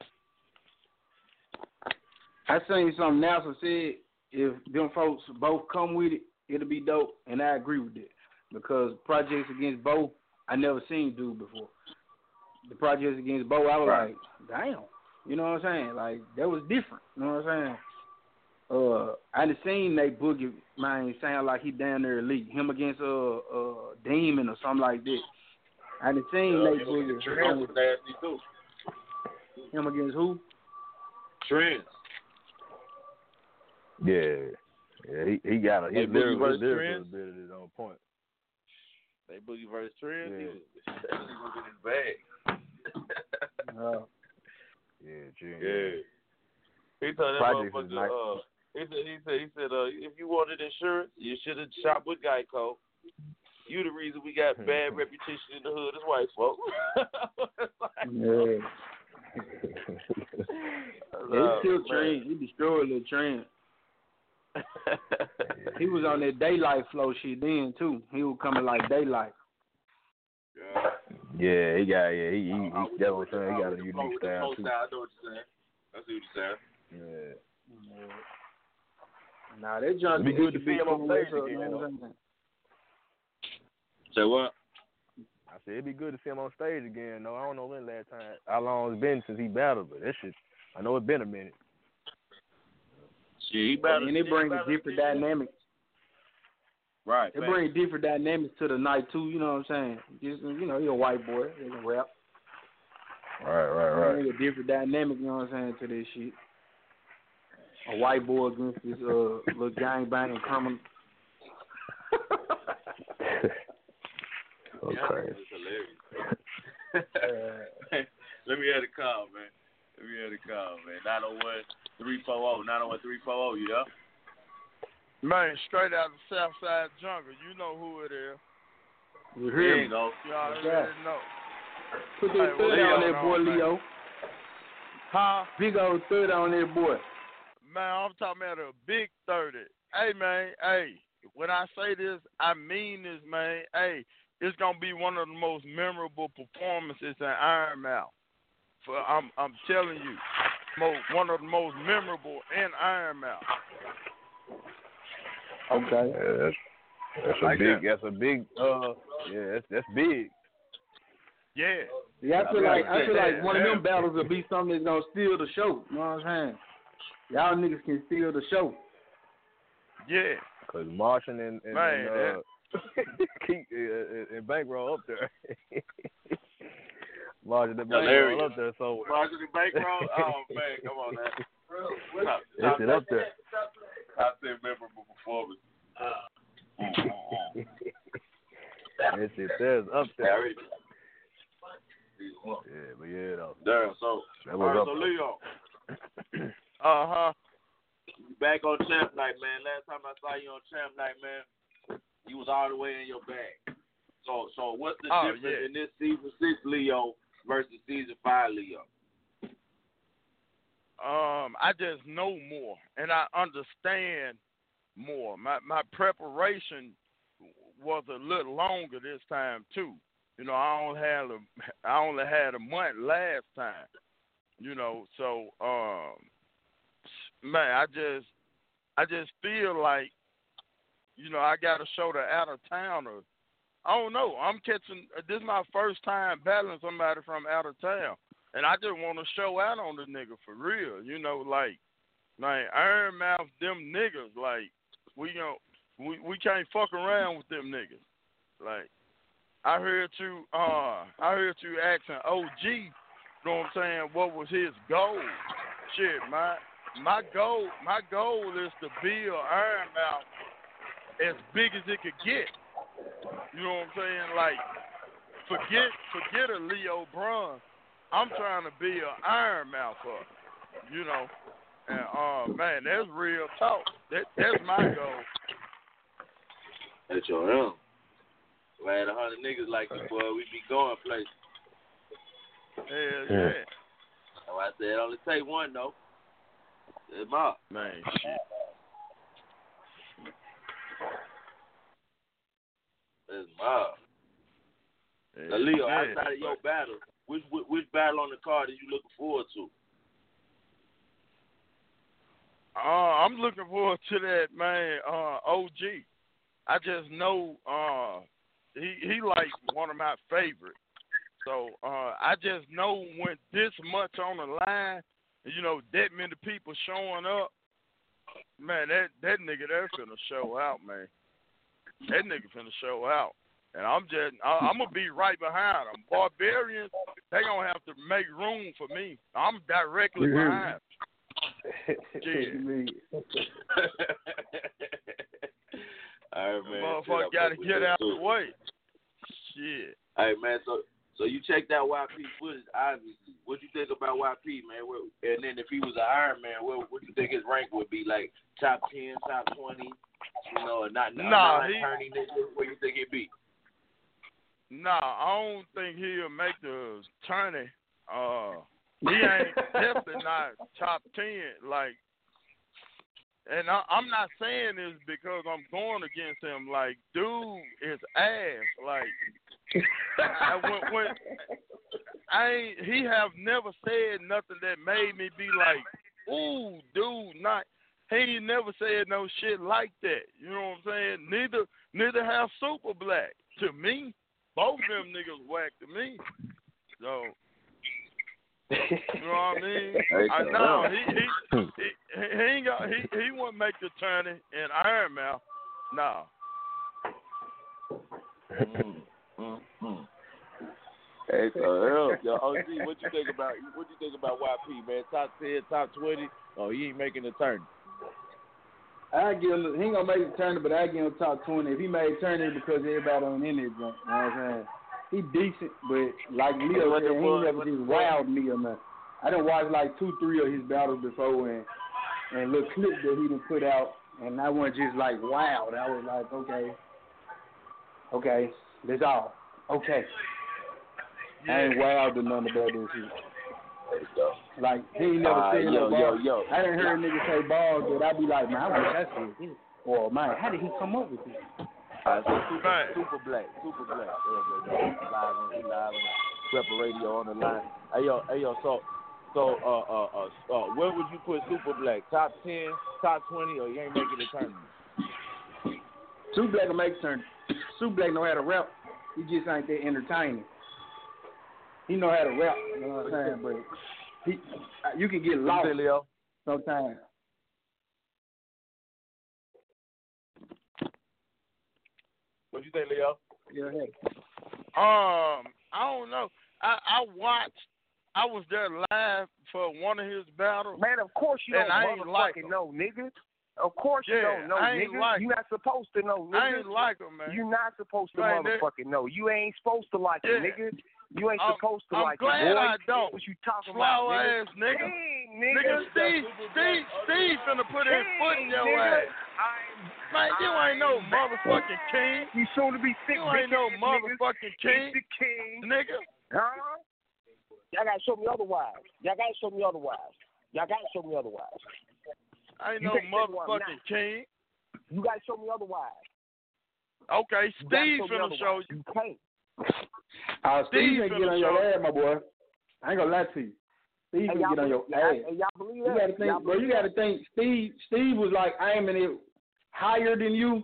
I seen something NASA said if them folks both come with it, it'll be dope, and I agree with it because projects against both I never seen do before. The projects against both, I was Right. like, damn, you know what I'm saying? Like that was different. You know what I'm saying? Uh, I done seen Nate Boogie man sound like he down there elite. Him against uh uh Demon or something like that. I done seen Nate Boogie. Trends was nasty too. Him against who? Trends. Yeah, Yeah, he he got a Hey, his Boogie lyrical, versus his lyrical Trends? ability is on point. They boogie versus trends. He Yeah. was, he was in his bag. Uh, Yeah, June. Yeah. He told that Project motherfucker, nice. uh, he said, he said, he said, uh, if you wanted insurance, you should have shopped with Geico. You the reason we got bad reputation in the hood as white folks. yeah. Uh, It's still man. trend. He destroyed the trend. He was on that Daylyt flow shit then too. He was coming like Daylyt. Yeah. Yeah, he got yeah, he he, he Uh, that's what I'm saying. He got a unique flow- with the style flow too. style, I know what you're saying. I see what you're saying. Yeah. Nah, that junk It'd be good to see him on stage again, man. though. Say what? I said it'd be good to see him on stage again. though. I don't know when last time, how long it's been since he battled, but that shit. I know it's been a minute. Shit, he better. and it brings a different dynamic. Right. It fact. brings different dynamics to the night too. You know what I'm saying? Just you know, he a white boy. He can rap. Right, right, right. Bring a different dynamic. You know what I'm saying to this shit. A white boy against this uh little gang banging criminal. okay. It's hilarious. Let me have a call, man. Let me have a call, man. 901 340. 901 340, you know? Man, straight out the South Side Jungle. You know who it is. You hear me? go. You already Yeah. know. Put Hey, that well, third on Leo, there, boy, no, man. Leo. Huh? Big old third on there, boy. Man, I'm talking about a big 30. Hey, man, hey, when I say this, I mean this, man. Hey, it's going to be one of the most memorable performances in Iron Mouth. For I'm I'm telling you, mo one of the most memorable in Iron Mouth. Okay. Yeah, that's that's a Like big. That's a big. Uh, yeah, that's that's big. Yeah. Yeah, I feel like I feel like one of them battles will be something that's gonna steal the show. You know what I'm saying? Y'all niggas can steal the show. Yeah. Cause Martian and and, Man, and uh, keep uh, and bankroll up there. Martian and bankroll up there somewhere. Roger the bankroll? Oh, man, come on, man. Top, That shit up there. Top 10 memorable performance. That shit there's up Yeah, I there. Yeah, but yeah though. Damn, so, That was right, up so. Leo, Uh huh. back on Champ Night, man. Last time I saw you on Champ Night, man, you was all the way in your bag. So, so what's the Oh, difference yeah. in this season six Leo versus season five Leo? Um, I just know more and I understand more. My my preparation was a little longer this time too. You know, I only had a I only had a month last time. You know, so um, man, I just I just feel like you know I got to show the out of towner. I don't know. I'm catching. This is my first time battling somebody from out of town. And I just want to show out on the nigga for real. You know, like, like Iron Mouth, them niggas, like, we gon' we we can't fuck around with them niggas. Like, I heard you, uh, I heard you asking OG, you know what I'm saying? What was his goal? Shit, my my goal, my goal is to build Iron Mouth as big as it could get. You know what I'm saying? Like, forget forget a Leo Braun. I'm trying to be an Iron Mouth up, you know. And uh man, that's real talk. That that's my goal. That's your own. If I had a hundred niggas like you, boy, we be going places. Hell Yeah. yeah. So I said, only take one though. It's my Man, shit. It's my. Now, Hell Leo, outside of your battle, which, which which battle on the card are you looking forward to? Uh, I'm looking forward to that man, uh, OG. I just know uh, he he like one of my favorites. So uh, I just know when this much on the line, you know, that many people showing up, man, that that nigga there finna show out, man. That nigga finna show out. And I'm just, I, I'm gonna be right behind them. Barbarians, they gonna have to make room for me. I'm directly You hear me? behind. Shit. All right, man. Motherfucker got to get out the way. Shit. Hey man, so so you checked out YP footage, obviously. What you think about YP, man? What, and then if he was an Iron Mouth, what what you think his rank would be? Like top ten, top twenty? You know, not not Nah, not he- attorney nigga. What you think he'd be? Nah, I don't think he'll make the tourney. Uh, he ain't definitely not top ten. Like, and I, I'm not saying this because I'm going against him. Like, dude is ass. Like, I, when, when I ain't, he have never said nothing that made me be like, ooh, dude, not. He never said no shit like that. You know what I'm saying? Neither, neither have Super Black to me. Both of them niggas whack to me. So, you know what I mean? I know he he he, he ain't got he he won't make the tourney in Iron Mouth. No. Mm, mm, mm. Hey, so hell, yo, OG, what you think about what you think about YP, man? Top ten, top twenty? Oh, he ain't making the turn. I give him. He ain't gonna make the tournament, but I give him top twenty. If he made tournament because everybody on in it, you know what I'm saying? He decent, but like Leo said, he fuck- never just wowed me or nothing. I done watched like two, three of his battles before, and and little clips that he done put out, and I wasn't just like wowed. I was like, okay, okay, that's all. Okay, I ain't wowed or nothing about this shit. There you go. Like he ain't never Uh, said yo, no yo, bars. yo. I didn't hear a nigga say bars, but I'd be like, man, I wish I said this. Or man, how did he come up with this? All right, so super, Right. super black, super black. There. Live on, we live on Prepper Radio on the line. Hey yo, hey yo, so so uh uh uh, uh where would you put super black? Top ten, top twenty, or you ain't making the tournament? Super Black will make turn. Super Black know how to rap. He just ain't that entertaining. He know how to rap. You know what I'm saying? But he, you can get What lost you say, sometimes. What you think, Leo? Yeah, hey. Um, I don't know. I I watched. I was there live for one of his battles. Man, of course you don't I ain't like motherfucking 'em. know, nigga. Of course you don't know, I ain't nigga. like you not supposed to know, I nigga. ain't like him, man. you not supposed to Right, that- motherfucking know. You ain't supposed to like Yeah. it, nigga. You ain't I'm- supposed to I'm like glad it, boy. I don't. What you talking Slow about, ass nigga. Dang, Nigga, nigga. Steve, Steve, Steve finna put his foot in your nigga. ass. I'm, Man, you ain't no I'm motherfucking king. You soon to be sick, You ain't no bitch ass niggas. motherfucking king, the king. nigga. Huh? Y'all gotta show me otherwise. Y'all gotta show me otherwise. Y'all gotta show me otherwise. I ain't You no can't tell me who I'm motherfucking king. You gotta show me otherwise. Okay, You gotta show me finna otherwise. show you. You can't. Uh, Steve Steve ain't finna get on your show- ass, my boy. I ain't gonna lie to you. Steve Hey, ain't y'all get on your believe- ass. hey, y'all believe You gotta Y'all think, bro. You gotta think. Steve, Steve was like aiming it higher than you.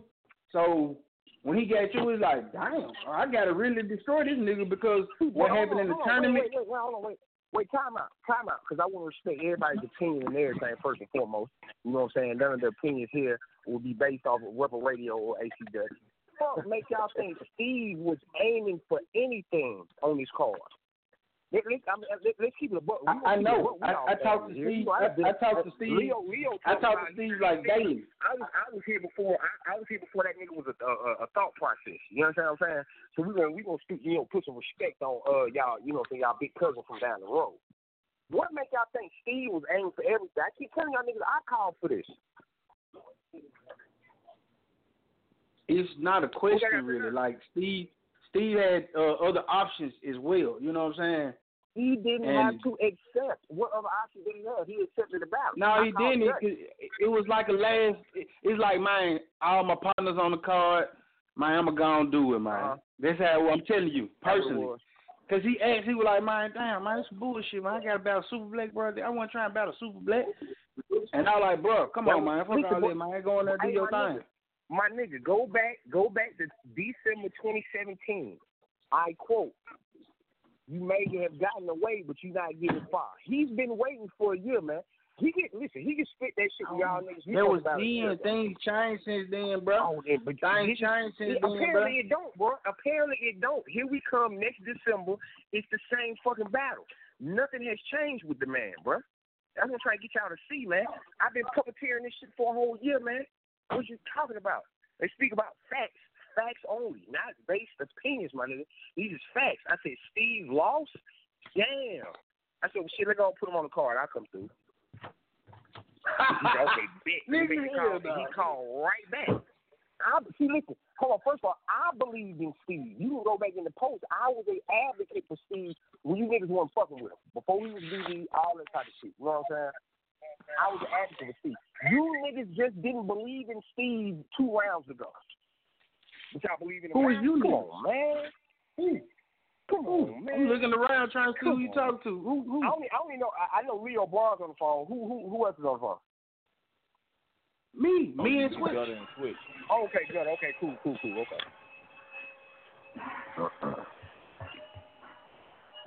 So when he got you, it's like, damn, I gotta really destroy this nigga because what on, happened in the on, tournament. Wait, wait, wait, hold on, wait. Wait, time out, time out, because I want to respect everybody's opinion and everything first and foremost. You know what I'm saying? None of the opinions here will be based off of Rebel Radio or ACW. Fuck, make y'all think Steve was aiming for anything on this card. Let, let, I mean, let, let's keep it a buck. I, I keep it a know. I, I talked to Steve. know, I, I talked to Steve. Leo, Leo I talked to Steve like daily. I was I was here before I, I was here before that nigga was a, a a thought process. You understand what I'm saying? So we gonna we gonna speak, you know put some respect on uh y'all you know what I'm saying y'all big cousin from down the road. What make y'all think Steve was aiming for everything? I keep telling y'all niggas I called for this. It's not a question really. Like Steve, Steve had uh, other options as well. You know what I'm saying? He didn't And- have to accept. What other option did he have? He accepted the battle. No, I he didn't. It, it was like a last. it- It's like man, all my partners on the card. Man, I'm gonna do it, man. Uh-huh. That's how I'm telling you That's what it personally. Cause he asked, he was like, man, damn, man, some bullshit, man. I got to battle Super Black, bro. I want to try and battle Super Black. And I was like, bro, come on, man. Fuck all that, man. Go in there do your my thing. My nigga, go back, go back to December 2017. I quote: "You may have gotten away, but you're not getting far." He's been waiting for a year, man. He can listen. He can spit that shit y'all um, niggas. There was then things changed since then, bro. Oh, yeah, but Things changed since Yeah, then, bro. apparently it don't, bro. Apparently it don't. Here we come next December. It's the same fucking battle. Nothing has changed with the man, bro. That's what I'm trying to try to get y'all to see, man. I've been puppeteering this shit for a whole year, man. What you talking about? They speak about facts, facts only, not based opinions, my nigga. These is facts. I said Steve lost. Damn. I said, well, shit, let's go put him on the card. I'll come through. he said, okay, bet. He, Nigga, made the hell call, no. he called right back. I, see, listen, hold on. First of all, I believed in Steve. You can go back in the post. I was an advocate for Steve when you niggas weren't fucking with him. Before we was BB, all that type of shit. You know what I'm saying? I was asking advocate for Steve. You niggas just didn't believe in Steve two rounds ago. But y'all believe in him Who now? you Come on, man. Who? Come on, man. I'm looking around trying to see who you Come on. talking to. Who? Who? I only, I only know. I, I know Leo Barnes on the phone. Who, who, who else is on the phone? Me. Oh, Me and can Switch. go there and switch. Oh, okay, good. Okay, cool, cool, cool. Okay. Uh-uh.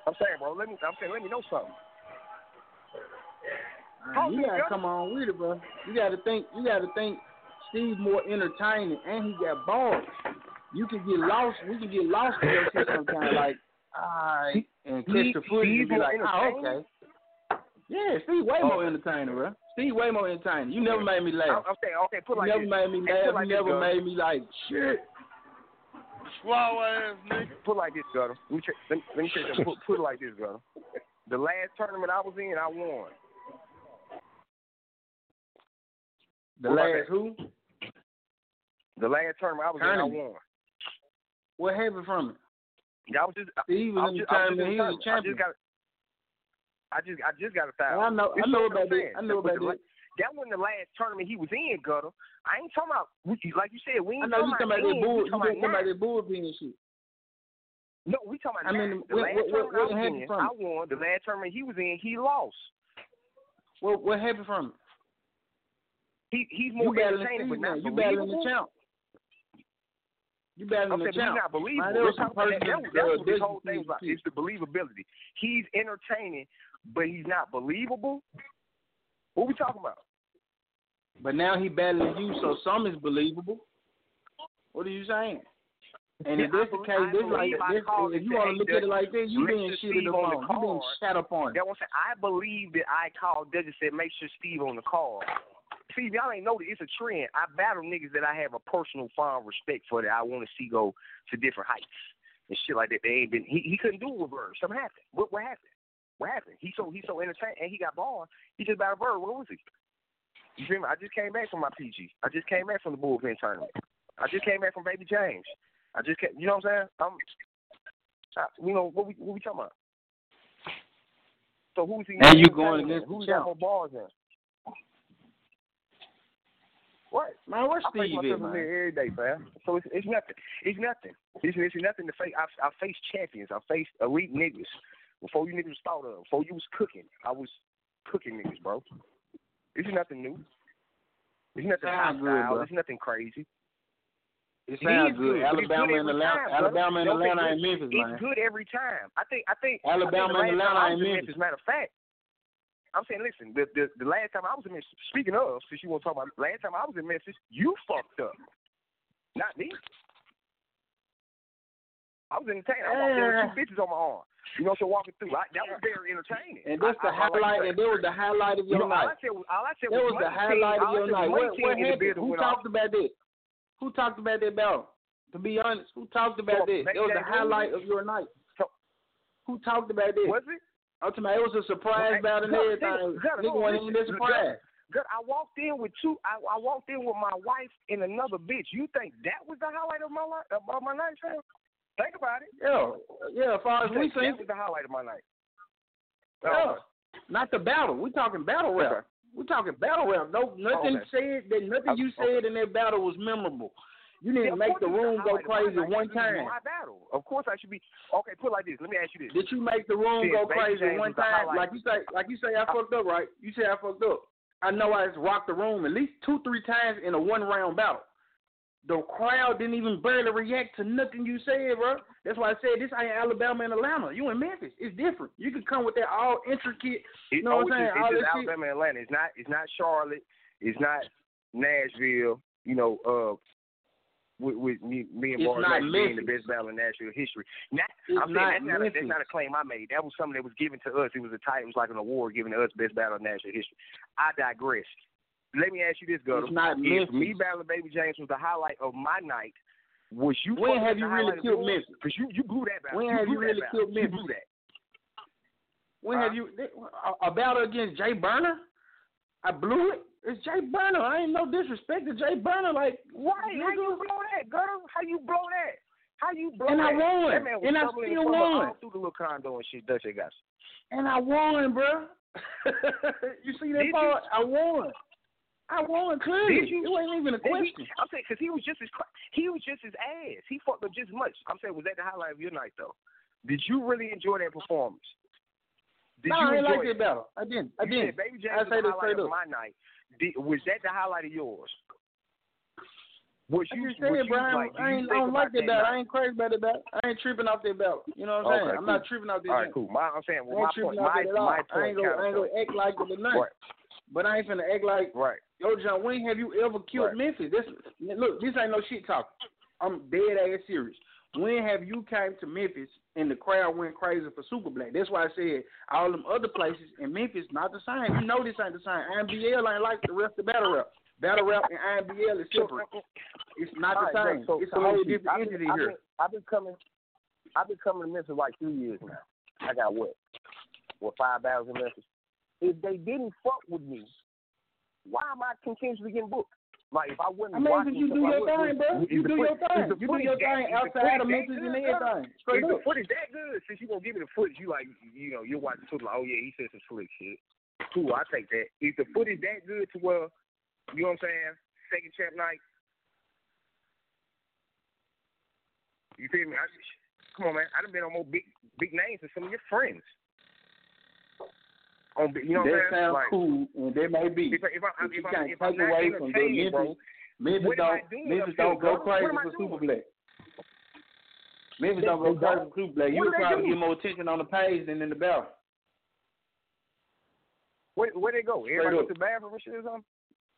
I'm saying, bro. Let me. I'm saying, let me know something. Man, you gotta come on with it, bro. You gotta think. You gotta think. Steve more entertaining, and he got balls. You can get lost. We can get lost in your shit sometimes. Like, alright, and catch He- the footage and be like, oh, okay. Yeah, Steve way oh. more entertaining, bro. Steve way more entertaining. You never made me laugh. I'm saying, okay, put like You like never this. made me Hey, laugh. put like You this, never Gutter. made me like shit. Slow ass nigga. Put like this, Gutter. Let me check. Let me, let me check. Put, put it like this, Gutter. The last tournament I was in, I won. The What last who? The last tournament I was in, I won. What happened from it? I was just. Steve I was was in the just, I was just He was tournament. I champion. just got. I just, I just got a thousand. I know. I know what about that. I know about that. That wasn't the last tournament he was in, Gutter. I ain't talking about, like you said, we I ain't know you talking talking about that bull. You talking about that bullpen and shit. No, we talking about. I mean, the what- last what- what- tournament what I was happened in, from I won. The last tournament he was in, he lost. What what happened from it? He he's more entertaining, but now. not You battling the believable. champ. You battling I'm the saying, but champ. he's not believable. We're talking about that. That That's what this whole thing about. It's the believability. He's entertaining, but he's not believable. What are we talking about? But now he battling you, so some is believable. What are you saying? And if this the case, this like this, if you want to look at it like this, you being shitted upon. the You being shat upon. That was I believe that I called. Just said make sure Steve on the card. See, y'all ain't know that it's a trend. I battle niggas that I have a personal fond respect for that I want to see go to different heights and shit like that. They ain't been. He he couldn't do it with Bird. Something happened. What what happened? What happened? He so he so entertaining and he got bars. He just battled Bird. What was he? You feel me? I just came back from my PG. I just came back from the bullpen tournament. I just came back from Baby James. I just came. You know what I'm saying? I'm. I, you know what we what we talking about? So who's he? And you going against Who's got more bars in? What? Man, where's I face Steve myself in man? there every day, man. So it's it's nothing. It's nothing. It's, it's nothing to face. I I faced champions. I faced elite niggas before you niggas thought of. Before you was cooking, I was cooking niggas, bro. It's nothing new. It's nothing Sound hostile. bro. It's nothing crazy. It It sounds is good. but it's Alabama good and every Atlanta, time, brother. Alabama and think Atlanta it's- and Memphis, It's good every time. I think. I think. Alabama I and think the last Atlanta time I and was in Memphis. Matter of fact, I'm saying, listen. The, the the last time I was in Memphis. Speaking of, since you want to talk about last time I was in Memphis, you fucked up, not me. I was entertained. I walked there with two uh. bitches on my arm. You know, so walking through, I, that was very entertaining. And that's the I, I, I highlight. that. And that was the highlight of You your know, all I night. said was, all I said That was, was the highlight King- of your all I said night. What, what King in the happened? Who went off. talked about that? Who talked about that battle? To be honest, who talked about Well, that? That was the highlight of your night. So- Who talked about that? Was it? I'm talking about it was a surprise Well, battle and everything. Nigga wasn't even that listen, surprised. Good. I walked in with two. I, I walked in with my wife and another bitch. You think that was the highlight of my life? Of my night, fam? Think about it. Yeah, yeah. As far as we think that was the highlight of my night. yeah. Oh. Not the battle. We're talking battle rap. Okay. We talking battle rap. No, nothing Okay. said that nothing you Okay. said in that battle was memorable. You didn't of make the room go highlight of my crazy one time. My battle. Of course, I should be. Okay, put it like this. Let me ask you this. Did you make the room go crazy one time? Like you say, like you say, I fucked up, right? You say I fucked up. I know I just rocked the room at least two, three times in a one round battle. The crowd didn't even barely react to nothing you said, bro. That's why I said this ain't Alabama and Atlanta. You in Memphis. It's different. You can come with that all intricate. You know oh, what I'm saying? just, All it's just shit. Alabama and Atlanta. It's not. It's not Charlotte. It's not Nashville. You know, uh, with, with me, me and Boris not being the best battle in national history. Not, It's I'm saying that's not, a, that's not a claim I made. That was something that was given to us. It was a title. It was like an award given to us, best battle in national history. I digress. Let me ask you this, not If me battling Baby James was the highlight of my night, was you? When have you really killed? Memphis? Because you you blew that battle. When you have you really battle. killed You blew that. When Huh? have you a, a battle against Jay Burner? I blew it. It's Jay Burner. I ain't no disrespect to Jay Burner. Like Right? How you blow that, Gutter? How you blow that? How you blow And that? I won. That man was And I still in front of won. through the little condo and shit. Dutch got and I won, bro. you see that Did part? I won. I won clearly. Did you? It wasn't even a Did he- question. I'm saying because he was just as he was just as ass. He fucked up just as much. I'm saying was that the highlight of your night though? Did you really enjoy that performance? Did no, you I enjoy like that battle. I didn't. I didn't. said Baby James I was say the highlight of my night. Was that the highlight of yours? Was I you, just was said, you Brian, like, I ain't, I don't like that night? I ain't crazy about that battle. I ain't tripping off that belt. You know what I'm Okay, saying? I'm not tripping off that. All right, cool. My, I'm saying, I well, ain't my point, my, that at I ain't gonna, I ain't gonna act like it tonight. Right, But I ain't finna act like, right. yo, John, when have you ever killed Right. Memphis? This, look, this ain't no shit talk. I'm dead ass serious. When have you came to Memphis and the crowd went crazy for Super Black? That's why I said all them other places in Memphis not the same. You know this ain't the same. IMBL ain't like the rest of battle rap. Battle rap and IMBL is separate. It's not All the right, same. so- it's so a whole different I've been- entity I've here. Been, I've been coming, I've been coming to Memphis like two years now. I got what? What five battles in Memphis? If they didn't fuck with me, why am I continuously getting booked? Like if I wasn't I mean, watching, you do your wouldn't- thing, bro. You do your thing. You do your thing outside of Memphis and everything. If Straight the up. footage that good, since you gonna give me the footage, you like, you know, you're watching footage like, oh yeah, he said some slick shit. Cool, I take that. If the footage that good to where, you know what I'm saying, second champ night. You feel me? I, come on, man. I done been on more big big names than some of your friends. On, you know that sounds Like, cool, and that may be. If, I- if, I, if, you can't if take away from the Memphis. Memphis what am I don't. Memphis don't go crazy for? Super Black. Memphis don't go crazy for Super Black. You would probably get more attention on the page than in the battle. Where where they go? Everybody go to the bathroom and shit or something?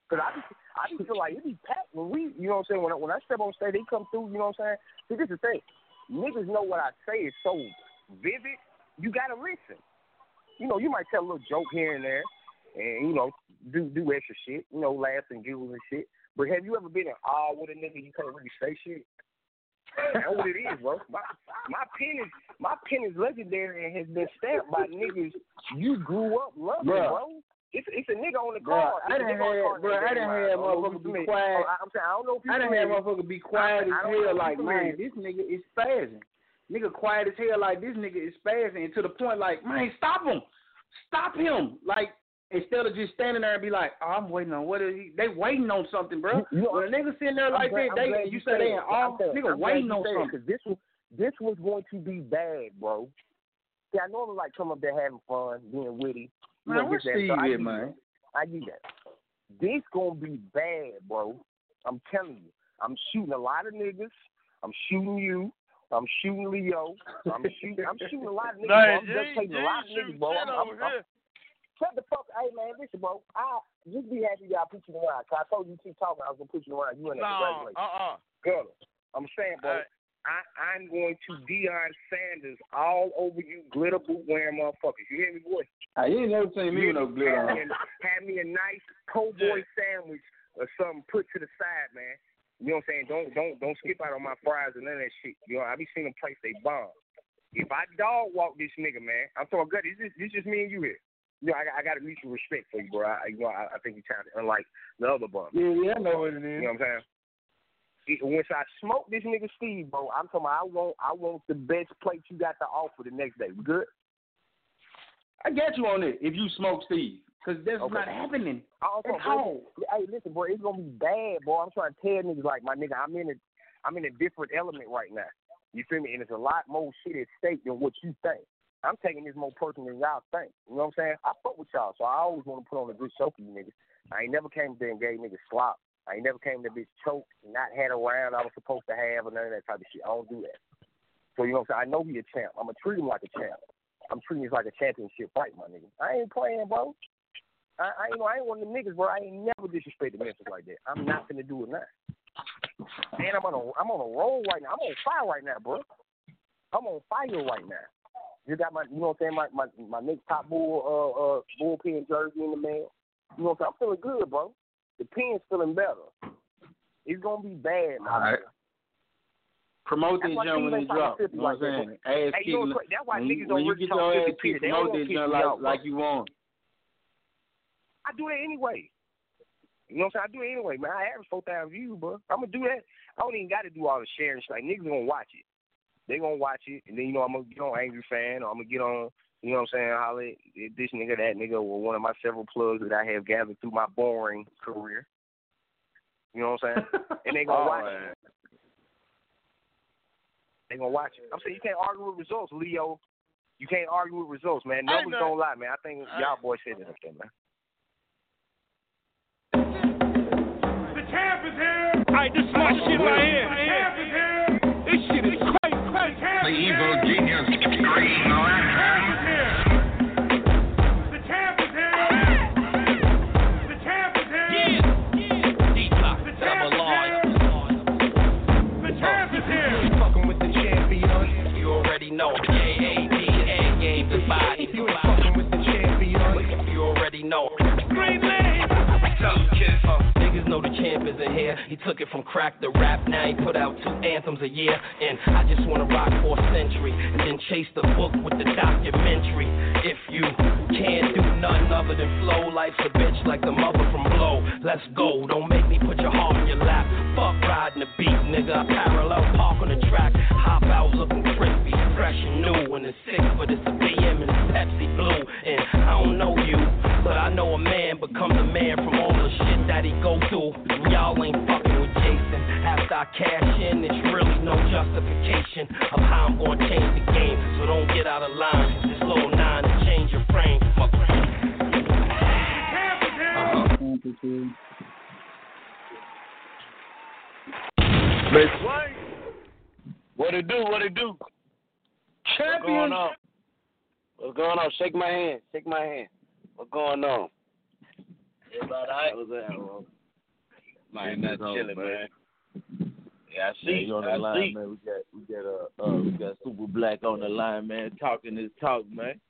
Cause I just I just feel like it be packed when we you know what I'm saying when I, when I step on stage they come through you know what I'm saying. See this is the thing, niggas know what I say is so vivid. You gotta listen. You know you might tell a little joke here and there, and you know do do extra shit. You know laugh and giggle and shit. But have you ever been in awe with a nigga you can't really say shit? That's what it is, bro. My my pen is my pen is legendary and has been stamped by niggas you grew up loving, Bruh. bro. It's it's a nigga on the card. I It's a done nigga on the had- card bruh, named I done Jeremiah. had I don't know if motherfuckers you be quiet. Oh, I, I'm saying I don't know if you I had familiar. motherfucker be quiet I as don't hell, like, man, this nigga is spazzing. Nigga quiet as hell, like, this nigga is spazzing. And to the point, like, man, stop him. Stop him. Like, instead of just standing there and be like, oh, I'm waiting on what is he? They waiting on something, bro. You- you know, when a nigga sitting there like that, they, you said say they in it. glad- nigga I'm waiting on something. it, this was this was going to be bad, bro. See, I normally like come up there having fun, being witty. You Man, know, where this, that. Steve So I at, get man? that. I get that. This gonna be bad, bro. I'm telling you. I'm shooting a lot of niggas. I'm shooting you. I'm shooting Leo. I'm shooting. I'm shooting a lot of niggas. bro. I'm just taking a lot of niggas, bro. shit I'm, I'm, I'm. Shut the fuck. Hey man, listen, bro. I just be happy that I put you around. Cause I told you keep talking. I was gonna put you around. You in there. No, Congratulations. uh-uh. Girl, I'm saying, bro. Hey. I, I'm going to Deion Sanders all over you glitter boot wearing motherfuckers. You hear me, boy? You ain't never seen me with no glitter have, on. me a, have me a nice po' boy sandwich or something put to the side, man. You know what I'm saying? Don't don't don't skip out on my fries and none of that shit. You know, I be seeing them place they bomb. If I dog walk this nigga, man, I'm talking good. This is this just me and you here. You know, I, got- I got a mutual respect for you, bro. I, you know, I, I think you talented, unlike the other bum. Yeah, yeah, I know what it You know what I'm saying? Once I smoke this nigga Steve, bro, I'm talking. About I want, I want the best plate you got to offer the next day. We good? I got you on it if you smoke Steve. Because that's Okay. not happening. Also, At all. hey, listen, bro, it's gonna be bad, bro. I'm trying to tell niggas like my nigga, I'm in a, I'm in a different element right now. You feel me? And it's a lot more shit at stake than what you think. I'm taking this more personal than y'all think. You know what I'm saying? I fuck with y'all, so I always want to put on a good show for you niggas. I ain't never came there and gave niggas slop. I ain't never came to bitch choked, and not had a round I was supposed to have, or none of that type of shit. I don't do that. So you know what I'm saying? I know he a champ. I'm gonna treat him like a champ. I'm treating this like a championship fight, my nigga. I ain't playing, bro. I, I ain't know I ain't one of them niggas, bro. I ain't never disrespected Memphis like that. I'm not gonna do it now. And I'm on a I'm on a roll right now. I'm on fire right now, bro. I'm on fire right now. You got my, you know what I'm saying, my my my Nick Top Bull uh uh bullpen jersey in the mail. You know what I'm saying? I'm feeling good, bro. The pen's feeling better. It's gonna be bad, man. All right. Promote this why jump when Steve it ain't trying to drop. You you know what I'm saying? Ass Hey, you know that's why when niggas don't when you really get your ass kicked, They don't promote this kick jump me like, like you want. I do that anyway. You know what I'm saying? I do it anyway, man. I average four thousand views, bro. I'm gonna do that. I don't even got to do all the sharing. Shit. Like niggas gonna watch it. They gonna watch it, and then you know I'm gonna get on Angry Fan, or I'm gonna get on. You know what I'm saying? Holler at this nigga, that nigga, or one of my several plugs that I have gathered through my boring career. You know what I'm saying? and they gonna Oh, watch man. it. They gonna watch it. I'm saying you can't argue with results, Leo. You can't argue with results, man. I Numbers know. don't lie, man. I think y'all boys said it up there, man. The champ is here. Right, this is my shit right here. The champ is here. This shit is crazy, crazy. The champ The is evil genius know the champ isn't here. He took it from crack to rap. Now he put out two anthems a year. And I just wanna rock for a century. And then chase the book with the documentary. If you can't do nothing other than flow, life's a bitch like the mother from Blow. Let's go. Don't make me put your heart in your lap. Fuck riding the beat, nigga. I parallel park on the track. Hop out looking crispy, fresh and new. And it's sick, but it's a BM Pepsi Blue. And I don't know you, but I know a man becomes a man from all the shit that he go through. Y'all ain't fucking with Jason. After I cash in, it's really no justification of how I'm gonna change the game. So don't get out of line. This little nine to change your frame. Uh-huh. Miss What it do? What it do? What's going on? What's going on? Shake my hand. Shake my hand. What's going on? Everybody all right? What's that, bro? Man, not chilling, man. Yeah, I see. you on the I line, see. man. We got we got uh, uh we got Super Black on the line, man, talking his talk, man.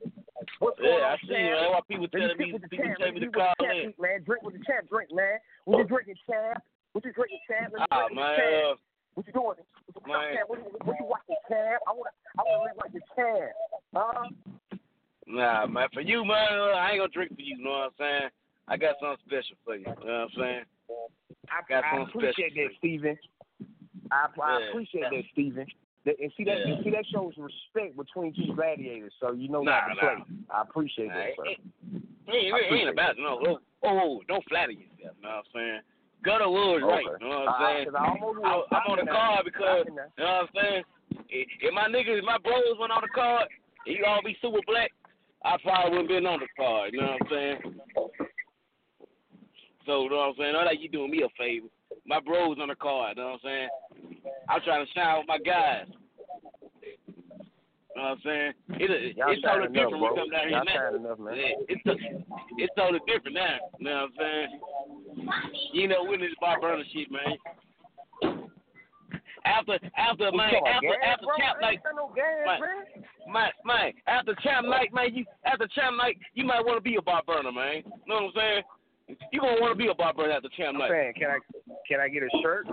What's going Yeah, on, I see. champ? Man, why people Let me telling me with the people champ. tell me Let to me call with the champ in? man. Drink with the champ. Drink, man. What you drinking, champ? What you drinking, champ? Ah, drink man. champ. Uh, What you doing? What you, Man. What, you, what you watching, champ? I want to I want to live like the champ. Huh? Nah, man. For you, man, I ain't gonna drink for you. You know what I'm saying? I got something special for you. You know what I'm saying? I, Got I something appreciate special that, Steven. I, I Yeah. appreciate that, Steven. And see that Yeah. and see that shows respect between two gladiators. So you know Nah, not to nah. play. I appreciate Nah, that, it, it, it ain't, it ain't about no. Oh, oh, don't flatter yourself. You know what I'm saying? Gutter was right. Okay. You know what I'm Uh, I almost I, was. I'm on the card because Stop it now. you know what I'm saying. If my niggas, if my bros went on the card, you all be super black. I probably wouldn't been on the card. You know what I'm saying? So you know what I'm saying. Not like you doing me a favor. My bros on the card. You know what I'm saying? I'm trying to shine with my guys. You know what I'm saying? It, Y'all it's totally different when we come down here Y'all now. enough, man. Yeah, it's it's totally different now. You know what I'm saying? You know, this Bob Burner shit, man. After after man, after after champ night, ain't no gas, man, man. man, man, after champ night, man, you after champ night, you might want to be a Bob Burner, man. You know what I'm saying? You gonna want to be a Bob Burner after champ night, saying, can I can I get a shirt?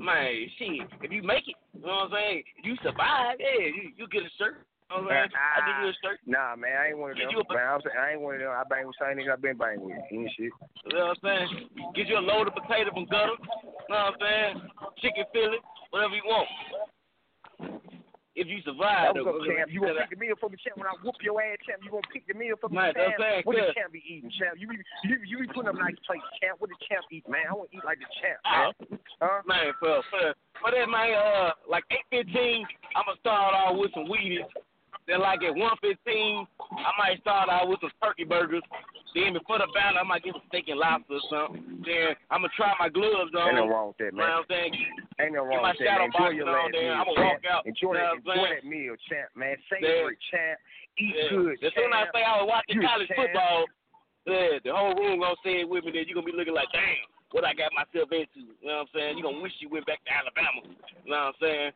man. Shit, if you make it, you know what I'm saying? If you survive, yeah, you, you get a shirt. You know what I'm saying? I give you a shirt. Nah, man, I ain't one of them. a- Man, I'm saying, I ain't one of them. I bang with same niggas I been banging with. Shit. You know what I'm saying? Get you a load of potato from gutter. You know what I'm saying? Chicken fillet, whatever you want. If you survive, though. champ. You gonna pick the meal for the champ when I whoop your ass, champ? You gonna pick the meal for me, Man, champ? saying, What the champ be eating, champ? You be you, you be putting up nice plates, champ. What the champ eat, man? I want to eat like the champ, Uh, man. Huh? man, for for for that man, uh, like eight fifteen, I'ma start off with some Wheaties. Then like at one fifteen, I might start out with some turkey burgers. Then before the battle, I might get some steak and lobster or something. Then I'ma try my gloves on. Ain't no wrong with that, You know man. what I'm saying? Ain't no wrong with that, man. Enjoy your last meal, I'ma walk out. Enjoy You know that, enjoy that meal, champ, man. Savor it, champ. Eat Yeah. good, As soon as I say I was watching You college champ. football, yeah, the whole room gonna say it with me. Then you gonna be looking like, damn, what I got myself into. You know what I'm saying? You gonna wish you went back to Alabama. You know what I'm saying?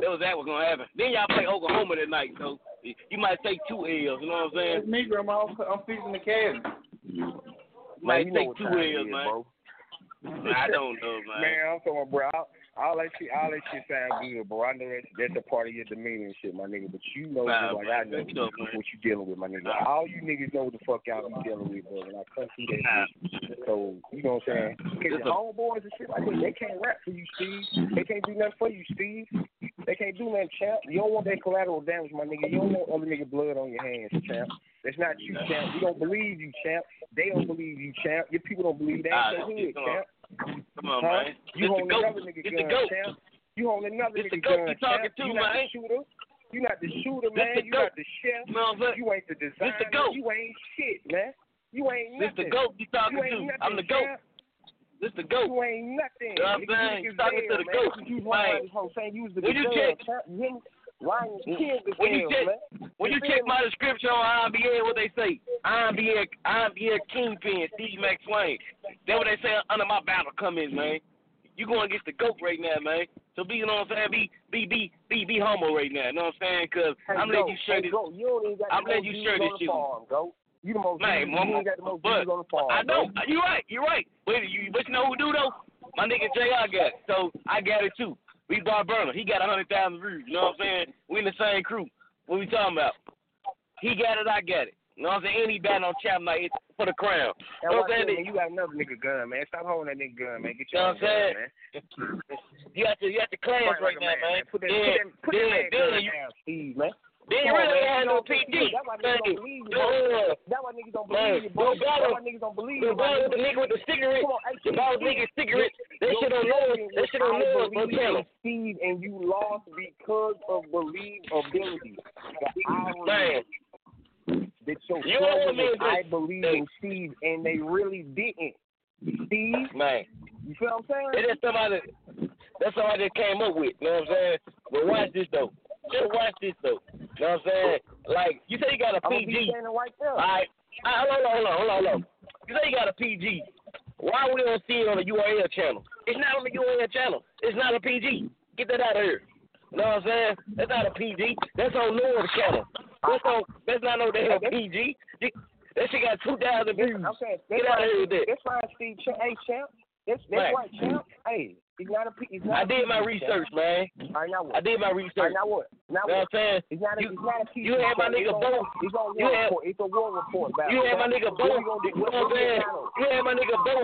That was that was gonna happen. Then y'all play Oklahoma tonight, so you might take two L's. You know what I'm saying? It's me, grandma. I'm, I'm the cabinet. Might you take two L's, is, man. bro. I don't know, man. Man, I'm talking, bro. All, that shit, all that shit sound good, bro. I know that's that's a part of your demeanor and shit, my nigga. But you know, Nah, like I know, know, what you dealing with, my nigga. All you niggas know what the fuck y'all be dealing with, bro. And I come through that shit. So you know what I'm saying? Cause your homeboys and shit like that, they can't rap for you, Steve. They can't do nothing for you, Steve. They can't do nothing, champ. You don't want that collateral damage, my nigga. You don't want other nigga blood on your hands, champ. That's not you, champ. We don't believe you, champ. They don't believe you, champ. Your people don't believe that. Ah, so hood, on. champ. Come on, Huh? man. You It's hold another nigga It's gun, goat. You hold another nigga. It's the nigga goat gun, you talking to, you not man. the shooter. You not the shooter, man. the You not the chef. You know what I'm saying? You ain't the This designer. the goat. You ain't shit, man. You ain't This nothing. the goat you talking you to. Nothing, I'm the goat. champ. This the goat. You ain't nothing. You know what I'm saying? niggas Talking to the man. goat. You Man. lying, this saying you was the When you check- champ. You the When you check, man. when you You check my description on INBA, what they say? INBA, INBA Kingpin, Steve McSwain. That's what they say under my battle coming, man. You going against the goat right now, man. So be, you know what I'm saying? Be, be, be, be, be humble right now. You know what I'm saying? Cause Hey, I'm letting you share hey, this. go. You don't even got I'm letting you share this shit. farm, go. You the most Man, mama, you ain't got the most but on the farm, I know bro. you're right. You're right. But you, but you know who do though? My nigga Jr. got it. So I got it too. We Bar Burner. He got a hundred thousand views. You know what I'm saying? We in the same crew. What we talking about? He got it. I got it. You know what I'm saying? Any battle on champ night it's for the crown. You know what I'm saying? man. You got another nigga gun, man. Stop holding that nigga gun, man. Get You your know what I'm gun, saying? man. You got to you got to class Fight right like now, man. Put that, Then, put that, put that then, man gun down, Steve, man. Then you really had no PD. That's why niggas don't believe you. That's why niggas don't believe you, bro. the That's why niggas don't believe you, my ball with the nigga. with the cigarette. Come on, hey, The the nigga cigarette. That shit on Lord. opinion That shit on I Lord. Go believe tell in him. Steve, and you lost because of believability. Man. that your You know what mean, I believe in Steve, and they really didn't. Steve, Man. you feel what I'm saying? Is somebody that's somebody that came up with, you know what I'm saying? But watch this though. Just watch this though. You know what I'm saying? Like you say you got a I'm gonna be PG. right. Alright. Alright, hold on, hold on, hold on, hold on. You say you got a PG. Why we don't see it on the URL channel? It's not on the URL channel. It's not a PG. Get that out of here. You know what I'm saying? That's not a PG. That's on Lord's channel. That's on that's not no damn PG. That shit got two thousand views. I'm saying that's Get out of here with that. That's fine, Steve. Ch- Hey, champ. That's that's Right. right, champ. Hey, he's not a. He's not I a did my research, man. All right, now what? I did my All right, research. now what? Now You know what? what I'm saying? It's not a, You- it's not a PG. you had my nigga Bo. It's You had- report. It's a war report battle. You had my nigga What Bo. we gonna do? You What- know what what I'm saying? You had my nigga Bo.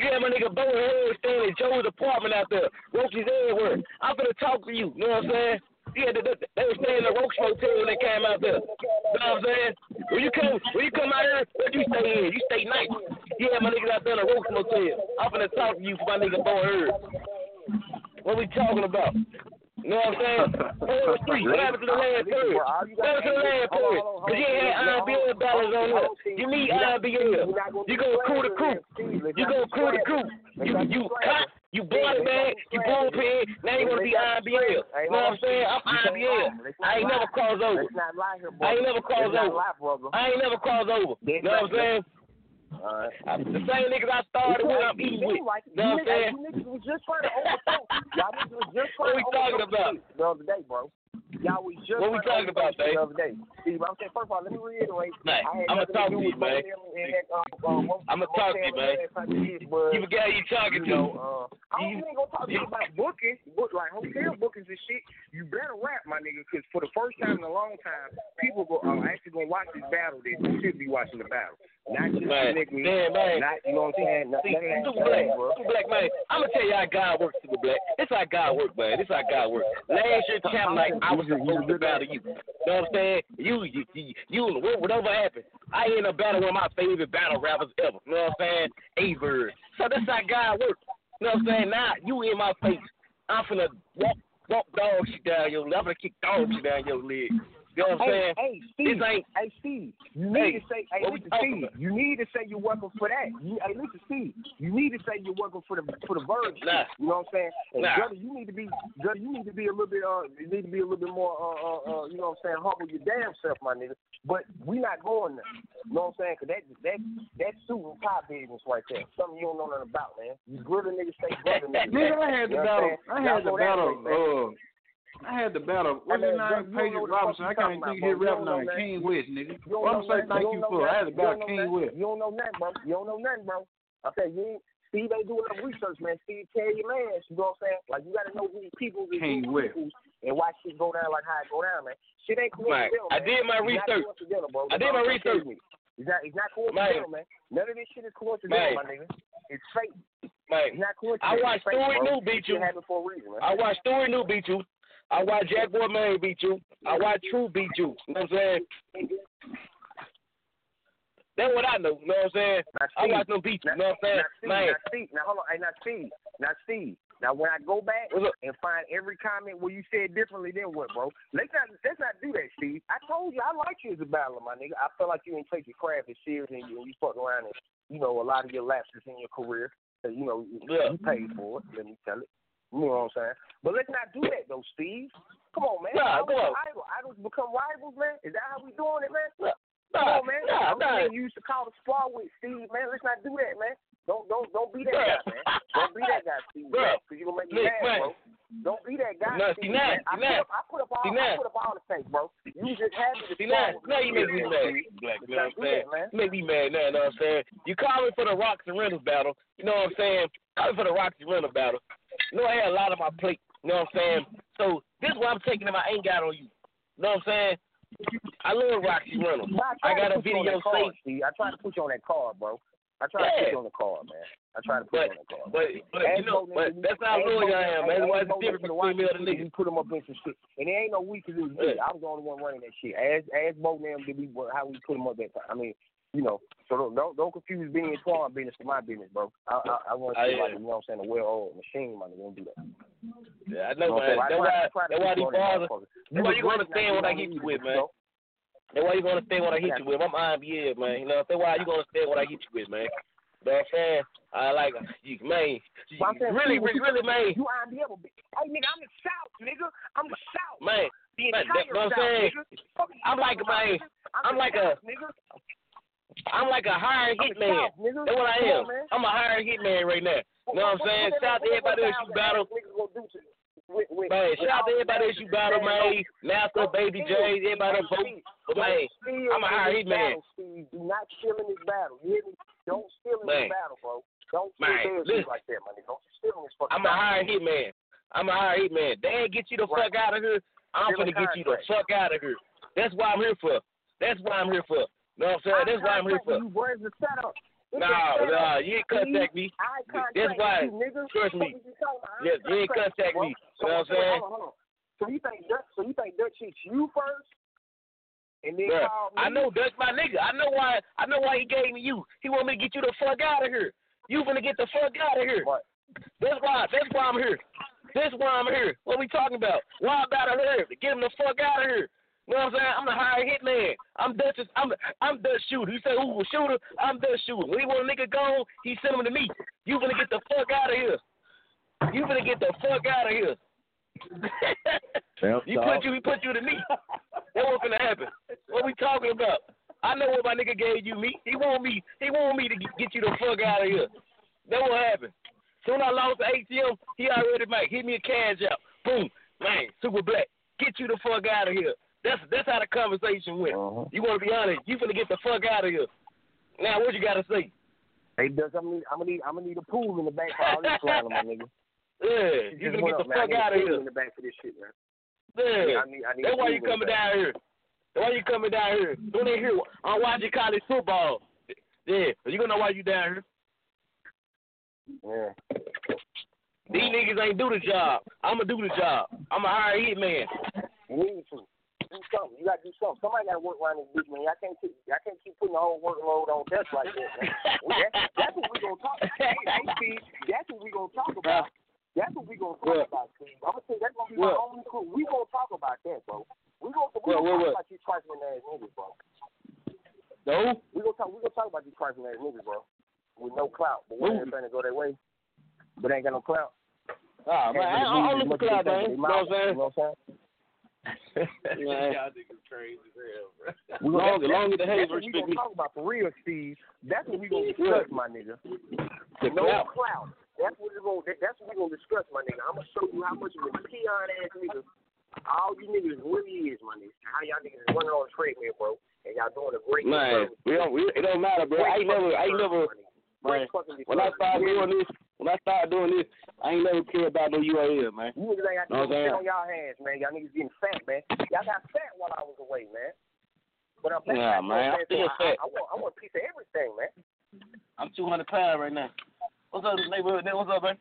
You had my nigga Bo Harry staying at Joe's apartment out there. Roaches everywhere. I'm gonna talk to you. You know what I'm saying? Yeah, they, they, they were staying in the Roach Motel when they came out there. You know what I'm saying? When you come, when you come out here, what you stay in? You stay nice. You had my niggas out there in the Roach Motel. I'm gonna talk to you for my nigga Bo and Harry. What we talking about? You know what I'm saying? Four three. What happened to the last period? What happened to the last period? Cause you ain't had IMBL battles on there. You need IMBL. You go crew to crew. You go crew to crew. You you cut. You body bag. You bullpen. Now you wanna be IMBL. You know what I'm saying? I'm IMBL. I ain't never crossed over. Let's not lie here, bro. I ain't never crossed over. brother. I ain't never crossed over. You know what I'm saying? All right. I- The same niggas I started with, I'm eating with. You know what I'm saying? You niggas was just trying to overthrow. Y'all niggas was just trying What we talking about? the other day, bro. Y'all was just What we talking about, Dave? the other day. Steve, I'm saying, first of all, let me reiterate. Man, I I'm going to talk to you, man. both of them and that, mo- I'ma talk to you, man. and that type of shit, but, You forget who you talking to. uh, I don't even gonna talk to you about booking, book, like hotel bookings and shit. You better rap, my nigga, because for the first time in a long time, people go are actually gonna watch this battle. You should be watching the battle, not just Man, the man, man. Not you know what I'm saying? Not, See, that super black, super black man. I'm gonna tell you how God works, super black. This how God works, man. This how God works. Last year, champ night, I was supposed to battle you. You know what I'm saying? You, you, you, you whatever happened, I end up battling one of my favorite battle rappers ever. You know what I'm saying? A-Bird. So that's how God works. You know what I'm saying? Now you in my face. I'm finna walk, walk dog shit down your leg. I'm finna kick dog shit down your leg. You know what I'm hey, saying? Hey, Steve. This ain't- Hey, Steve. You need Hey, to say. Hey, listen, Steve. about? You need to say you're working for that. You, hey, listen, Steve. You need to say you're working for the for the Verge. Nah. You know what I'm saying? And Nah. Gunner, you need to be. Gunner, you need to be a little bit. Uh, you need to be a little bit more. Uh, uh, uh you know what I'm saying? Humble your damn self, my nigga. But we not going there. You know what I'm saying? Cause that that that suit and tie business right there. Something you don't know nothing about, man. You grill niggas, stay grill niggas. Nigga, I had the know what I'm battle. I had the battle. Way, man. I had the battle. What's Hey, his man, name? you don't Paige know what the Robinson. I can't talking think of about, his rap You don't name. King West, nigga. What I'm know saying nothing. thank You you don't for. I had nothing. the battle You King know West. You don't know nothing, bro. You don't know nothing, bro. I say you ain't. Steve ain't doing enough research, man. Steve, tell your man. You know what I'm saying? Like you got to know who people is King who West. people and why shit go down like how it go down, man. Shit ain't Right. coincidental, I did my It's research. coincidental, bro. I did my research. telling you. It's not. It's not coincidental, man. None of this shit is coincidental, Man. my nigga. It's fake. Man, It's not I coincidental. watched It's fake, Stewie bro. New beat you. for a reason, man. I watched Stewie New beat you. I watch Jack Boy Maine beat you. I watch True beat you. You know what I'm saying? That's what I know. You know what I'm saying? I watched them beat you. You know what I'm saying? now, Man, now, Steve, now hold on. Hey, now, Steve, now, Steve. Now, when I go back and find every comment where you said differently, then what, bro? Let's not let's not do that, Steve. I told you I like you as a battler, my nigga. I feel like you didn't take your craft as serious and you, and you fuck around and you know a lot of your lapses in your career. You know you, Yeah. you paid for it. Let me tell it. You know what I'm saying? But let's not do that though, Steve. Come on, man. Nah, Idols come are on. Idol. Idols become rivals, man. Is that how we doing it, man? Come nah, on, man. nah, I'm nah. saying you used to call the spar with Steve, man. Let's not do that, man. Don't don't don't be that Bruh. guy, man. Don't be that guy, Steve. Bruh. Because you're gonna make me mad, man. bro. Don't be that guy, Nah, Steve. see, now, man. I see, put now. up I put up all I put up all the things, bro. You just had me to See now, now you make me mad. Steve. Black, you Let's not know what I'm saying? man. You make me mad now, you know what I'm saying? You call me for the Roxy Reynolds battle, you know what I'm saying? Call me for the Roxy Reynolds battle. Know I had a lot on my plate, you know what I'm saying? So this is what I'm taking that I ain't got on you. You know what I'm saying? I love Roxy Reynolds. I got a put you on video card, saved. I tried to put you on that card, bro. I tried to put you on the card, man. I tried to put But you on that card. but but you know but that's how loyal I am, man. What's the difference between me and the nigga? We put them up in some shit, and there ain't no weakness in me. I was the only one running that shit. As as both them did we how we put them up that time. I mean, you know, so don't don't, don't confuse being Twan business to my business, bro. I I, I want to see like you know what I'm saying a well oiled machine, man. Don't do that. Yeah, I know, man. That's I try- I try why that's why you these bars that's why you gonna understand what I hit you with, man. That's why you gonna understand what I hit you with. I'm IBS, man. You know, that's why you gonna understand what I hit you with, man. You know what I'm saying? I like you, man. You, saying, really, really, really, man. You IBM, hey nigga, I'm the South, nigga. I'm the South. Man, The man, entire that- know what I'm South, saying? nigga. I'm like, man. I'm like a, nigga. I'm like a hired hitman. That's what I am. I'm a hired hitman right now. You know what I'm saying? Shout out to everybody else you battle. Man, shout out to everybody else you battle, man. Master, Baby J, everybody that vote. But man, I'm a hired hitman. Do not steal in this battle. You hear me? Don't steal in this battle, bro. Don't steal Man, like that, man. Don't steal in this fucking I'm a hired hitman. I'm a hired hitman. They ain't get you the fuck out of here. I'm Still a finna get you the fuck out of here. That's why I'm here for. That's why I'm here for. Know what I'm saying? That's why I'm here for. You, where's the setup? It's No, a setup. no, you ain't contact me. That's why. Trust me. What you talking about? I Yes, you ain't contact me. So, You know what I'm saying? Hold on, hold on. So you think Dutch? So you think Dutch hits you first, and then me? I know Dutch my nigga. I know why I know why he gave me you. He want me to get you the fuck out of here. You finna get the fuck out of here. What? That's why that's why I'm here. That's why I'm here. What we talking about? Why about her? To get him the fuck out of here. You know what I'm saying? I'm the hired hitman. I'm Dutch's I'm I'm Dutch shooter. You say who was shooter? I'm Dutch shooter. When he want a nigga gone, he send him to me. You gonna get the fuck out of here. You finna get the fuck out of here. you put you, he put you to me. That what's gonna happen. What we talking about? I know what my nigga gave you me. He want me. He want me to get you the fuck out of here. That what happened. Soon I lost the ATM, he already make hit me a cash out. Boom, man, super black. Get you the fuck out of here. That's that's how the conversation went. Uh-huh. You want to be honest? You finna get the fuck out of here. Now what you gotta say? Hey, Dutch, I'm gonna need, I'm gonna need, I'm gonna need a pool in the back for all this slander, my nigga. Yeah, you finna get the man. Fuck out of here. In the back for this shit, man. Yeah. I need, I need That's why you coming down here. That's why you coming down here. Don't they hear? I'm watching college football. Yeah, you gonna know why you down here. Yeah. These niggas ain't do the job. I'ma do the job. I'm a hire hitman. You need to do something. You gotta do something. Somebody gotta work around this bitch, man. I can't keep, I can't keep putting the whole workload on Dutch like that. Man. that, that's what we gonna talk. Hey, hey, Steve, that's what we gonna talk about. That's what we gonna talk What? about, Steve. I'm gonna you, that's gonna be my only clue. We gonna talk about that, bro. We gonna we gonna what, talk what? about these trifling ass niggas, bro. No. We gonna talk we gonna talk about these trifling ass niggas, bro. With no clout, but when they're trying to go their way, but ain't got no clout. Ah, man, I, I look for cloud, man. You know what I'm saying? Y'all niggas crazy as hell, bro. We Long- that's- long as the haters what we gonna talk about for real, Steve. That's what we gonna discuss, my nigga. The no clout. clout. That's what we gonna. That's what we gonna discuss, my nigga. I'm gonna show you how much of a peon ass nigga all you niggas really is, my nigga. How y'all niggas is running on the treadmill, bro, and y'all doing a great Man, we don't. We, it don't matter, bro. I ain't never. I ain't never. Man, when I started doing this, when I started doing this, I ain't never cared about no URL, man. You niggas ain't got Know no what I'm saying? shit on y'all hands, man. Y'all niggas getting fat, man. Y'all got fat while I was away, man. But I'm back. Nah, man, I'm still I, fat. I, I want, I want a piece of everything, man. I'm 200 pounds right now. What's up, neighborhood? What's up, man?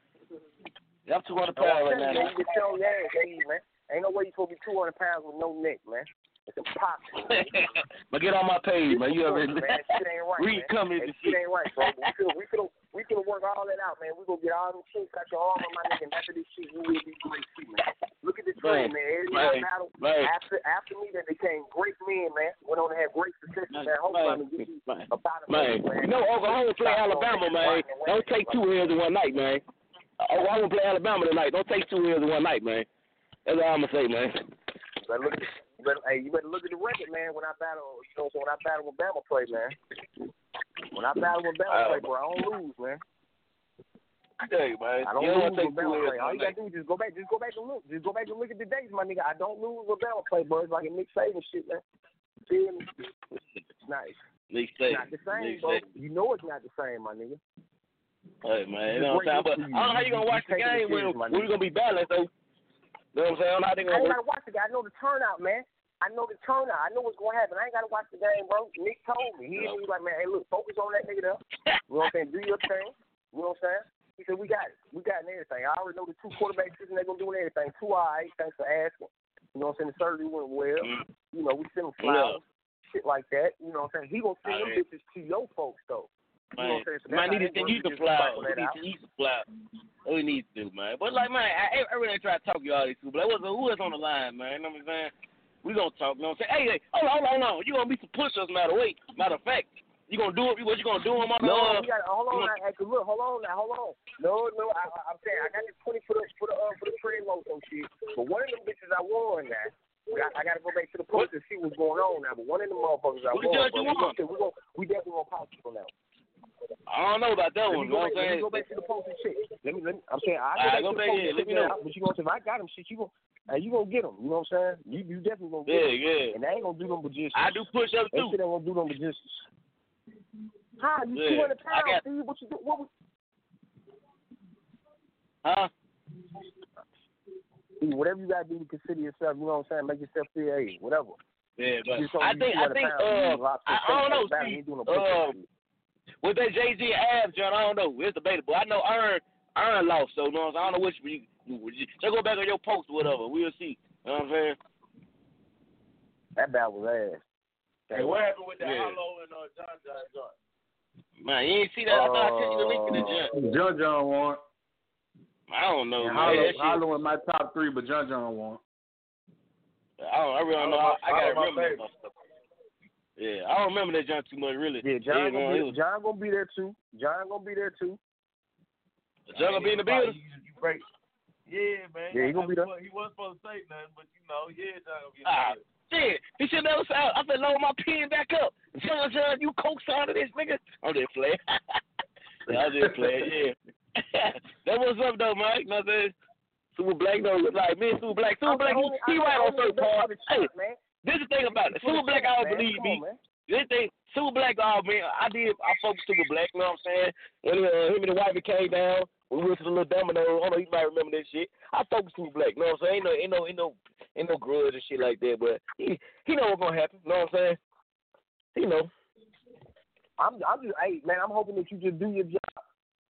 Yeah, I'm 200 pounds right now. you, you get your ass, man. Ain't no way you supposed to be 200 pounds with no neck, man. But get on my page, man. You already man. Shit ain't right, read man. comments and shit shit. ain't right, bro. We could we could we could work all that out, man. We gonna get all them chinks out your armor, my nigga. And after this shit, you will be great too, man. Look at this Man, man, man. Every man, battle man. after after me, they became great men, man. Went on to have great success, man. Hopefully, I can get you Man, about man. man. You know Oklahoma play Alabama, man. Don't take two L's in one night, man. Oklahoma play Alabama tonight. Don't take two L's in one night, man. That's all I'm gonna say, man. Better look at, you better, hey, you better look at the record, man. When I battle, you know, so when I battle with Bama play, man. When I battle with Bama play, bro, I don't lose, man. I man. I don't you lose with Bama play. All you gotta do is just go back, just go back and look, just go back and look at the dates, my nigga. I don't lose with Bama play, bro. It's like a Nick Saban shit, man. Feel me? It's not, Nick Saban. not the same, Nick bro. Saban. You know it's not the same, my nigga. Hey, man. You know what I'm saying? But. I don't know how you gonna watch You the game when serious, my when we nigga. gonna be balanced, though. You know what I'm saying? I don't know how they I ain't gotta watch the game. I know the turnout, man. I know the turnout. I know what's gonna happen. I ain't gotta watch the game, bro. Nick told me. He, he was like, man, hey, look, focus on that nigga there. You know what I'm saying? Do your thing. You know what I'm saying? He said, we got it. We got everything. I already know the two quarterback system they're gonna do and everything. Two all right. Thanks for asking. You know what I'm saying? The surgery went well. Mm-hmm. You know, we sent him flowers, shit like that. You know what I'm saying? He gonna send them bitches to your folks though. You know Man, what I'm saying? So man, need to they you some Just We need to you some. What we need to do, man. But like, man, I, I really try to talk you all these people. Like, what's who is on the line, man? You know what I'm saying? We gonna talk. You know what I'm saying? Hey, hey, hold on, hold on, hold on. You gonna be some push-ups, matter of wait, matter of fact. You gonna do it? What you gonna do them on the? No, uh, we got hold on you now. Hey, look, hold on now, hold on. No, no, I, I, I'm saying I got this twenty for the for the uh, for the trade load some shit. But one of them bitches I won now. I, I got to go back to the post and see what's going on now. But one of them motherfuckers I What won. judge you we we gonna, we definitely gonna pop people now. I don't know about that Let one. me You go know what back, let I'm me saying? go back to the post and shit. Let me, let me I'm saying I Alright, go go back back to the here. post and me check know. that out. But you gonna if I got them shit, you gonna hey, you gonna get them. You know what I'm saying? You you definitely gonna get Yeah, them. yeah. And they ain't gonna do them but just. I do push-ups They too. shit ain't gonna do them but just. How you Yeah, two hundred pounds, got- Steve? What you do? What was Huh? whatever you gotta do to consider yourself, you know what I'm saying, make yourself feel hey, whatever. Yeah, but I think I think pounds, uh need lots of I, I don't know, steak, Steve. you doing a Uh, push-up. with that Jay Z abs, John, I don't know. It's debatable. I know Aaron Aaron lost, so you know, what I'm saying? I don't know which you. you just go back on your post or whatever. We'll see. You know what I'm saying? That battle was ass. Hey, what happened with that Yeah. Hollow and uh, John John John? Man, you ain't see that? I thought I sent you the link to the jump. John John won. I don't know, And. Hollow, shit, Hollow in my top three, but John John won. I don't. I really don't know. I, I Hollow gotta remember that stuff. Yeah, I don't remember that John too much, really. Yeah, John Yeah, gonna be it was- John gonna be there too. John gonna be there too. John gonna be in the building. You, you. Yeah, man. Yeah, he gonna be there. He wasn't supposed to say nothing, but you know, yeah, John gonna be in the Ah, building. shit. He should never say. I said, load my pen back up. John, John, you co-sign of this nigga. I'm just playing. yeah, I'm just playing. Yeah. that was up though, Mike. Nothing. know what I'm saying? Super Black though look like me. and Super Black. Super Black. He, he right on certain part. Hey, this is the thing about it. Super Black, I don't believe me. This thing, Super Black, oh man, I did. I focused Super Black. You know what I'm saying? When uh, him and the wife came down, we went to the little domino. I don't know, you might remember that shit. I focused Super Black. You know what I'm saying? Ain't no, ain't no, ain't no, ain't no grudge and shit like that. But he, he know what's gonna happen. You know what I'm saying? He know. I'm I'm just hey man, I'm hoping that you just do your job.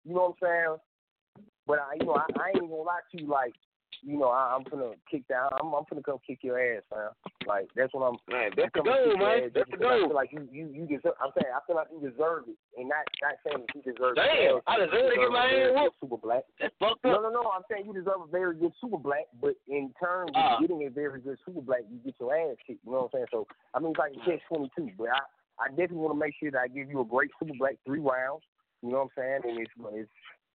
You know what I'm saying? But I you know, I, I ain't gonna lie to you like you know, I, I'm gonna kick down. I'm, I'm gonna come kick your ass, man. Like that's what I'm. Man, I'm that's the goal, man. That's the because I goal. feel like you, you, you deserve. I'm saying I feel like you deserve it, and not not saying that you deserve. Damn, ass. I deserve to get my ass whooped. Super black. That's fucked No, up. no, no. I'm saying you deserve a very good super black, but in terms of Ah. getting a very good super black, you get your ass kicked. You know what I'm saying? So I mean, it's like a catch twenty two. But I, I definitely want to make sure that I give you a great super black three rounds. You know what I'm saying? And it's,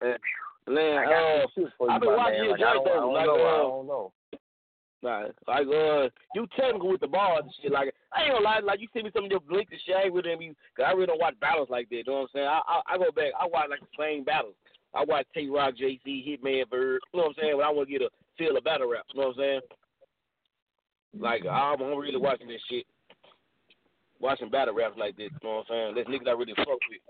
it's Man, I got uh, shit for you, I've been watching man. your Like, I joint don't, I though. don't Like, know. I uh, don't know. Nah, like uh, you technical with the bars and shit. Like I ain't gonna lie, like you see me some of your blink and shit. I ain't with them. You, cause I really don't watch battles like that. You know what I'm saying? I I, I go back. I watch like the same battles. I watch Tay Rock, JC, Hitman, Bird. You know what I'm saying? When I want to get a feel of battle rap. You know what I'm saying? Like I'm I'm really watching this shit. Watching battle raps like this. You know what I'm saying? This niggas I really fuck with.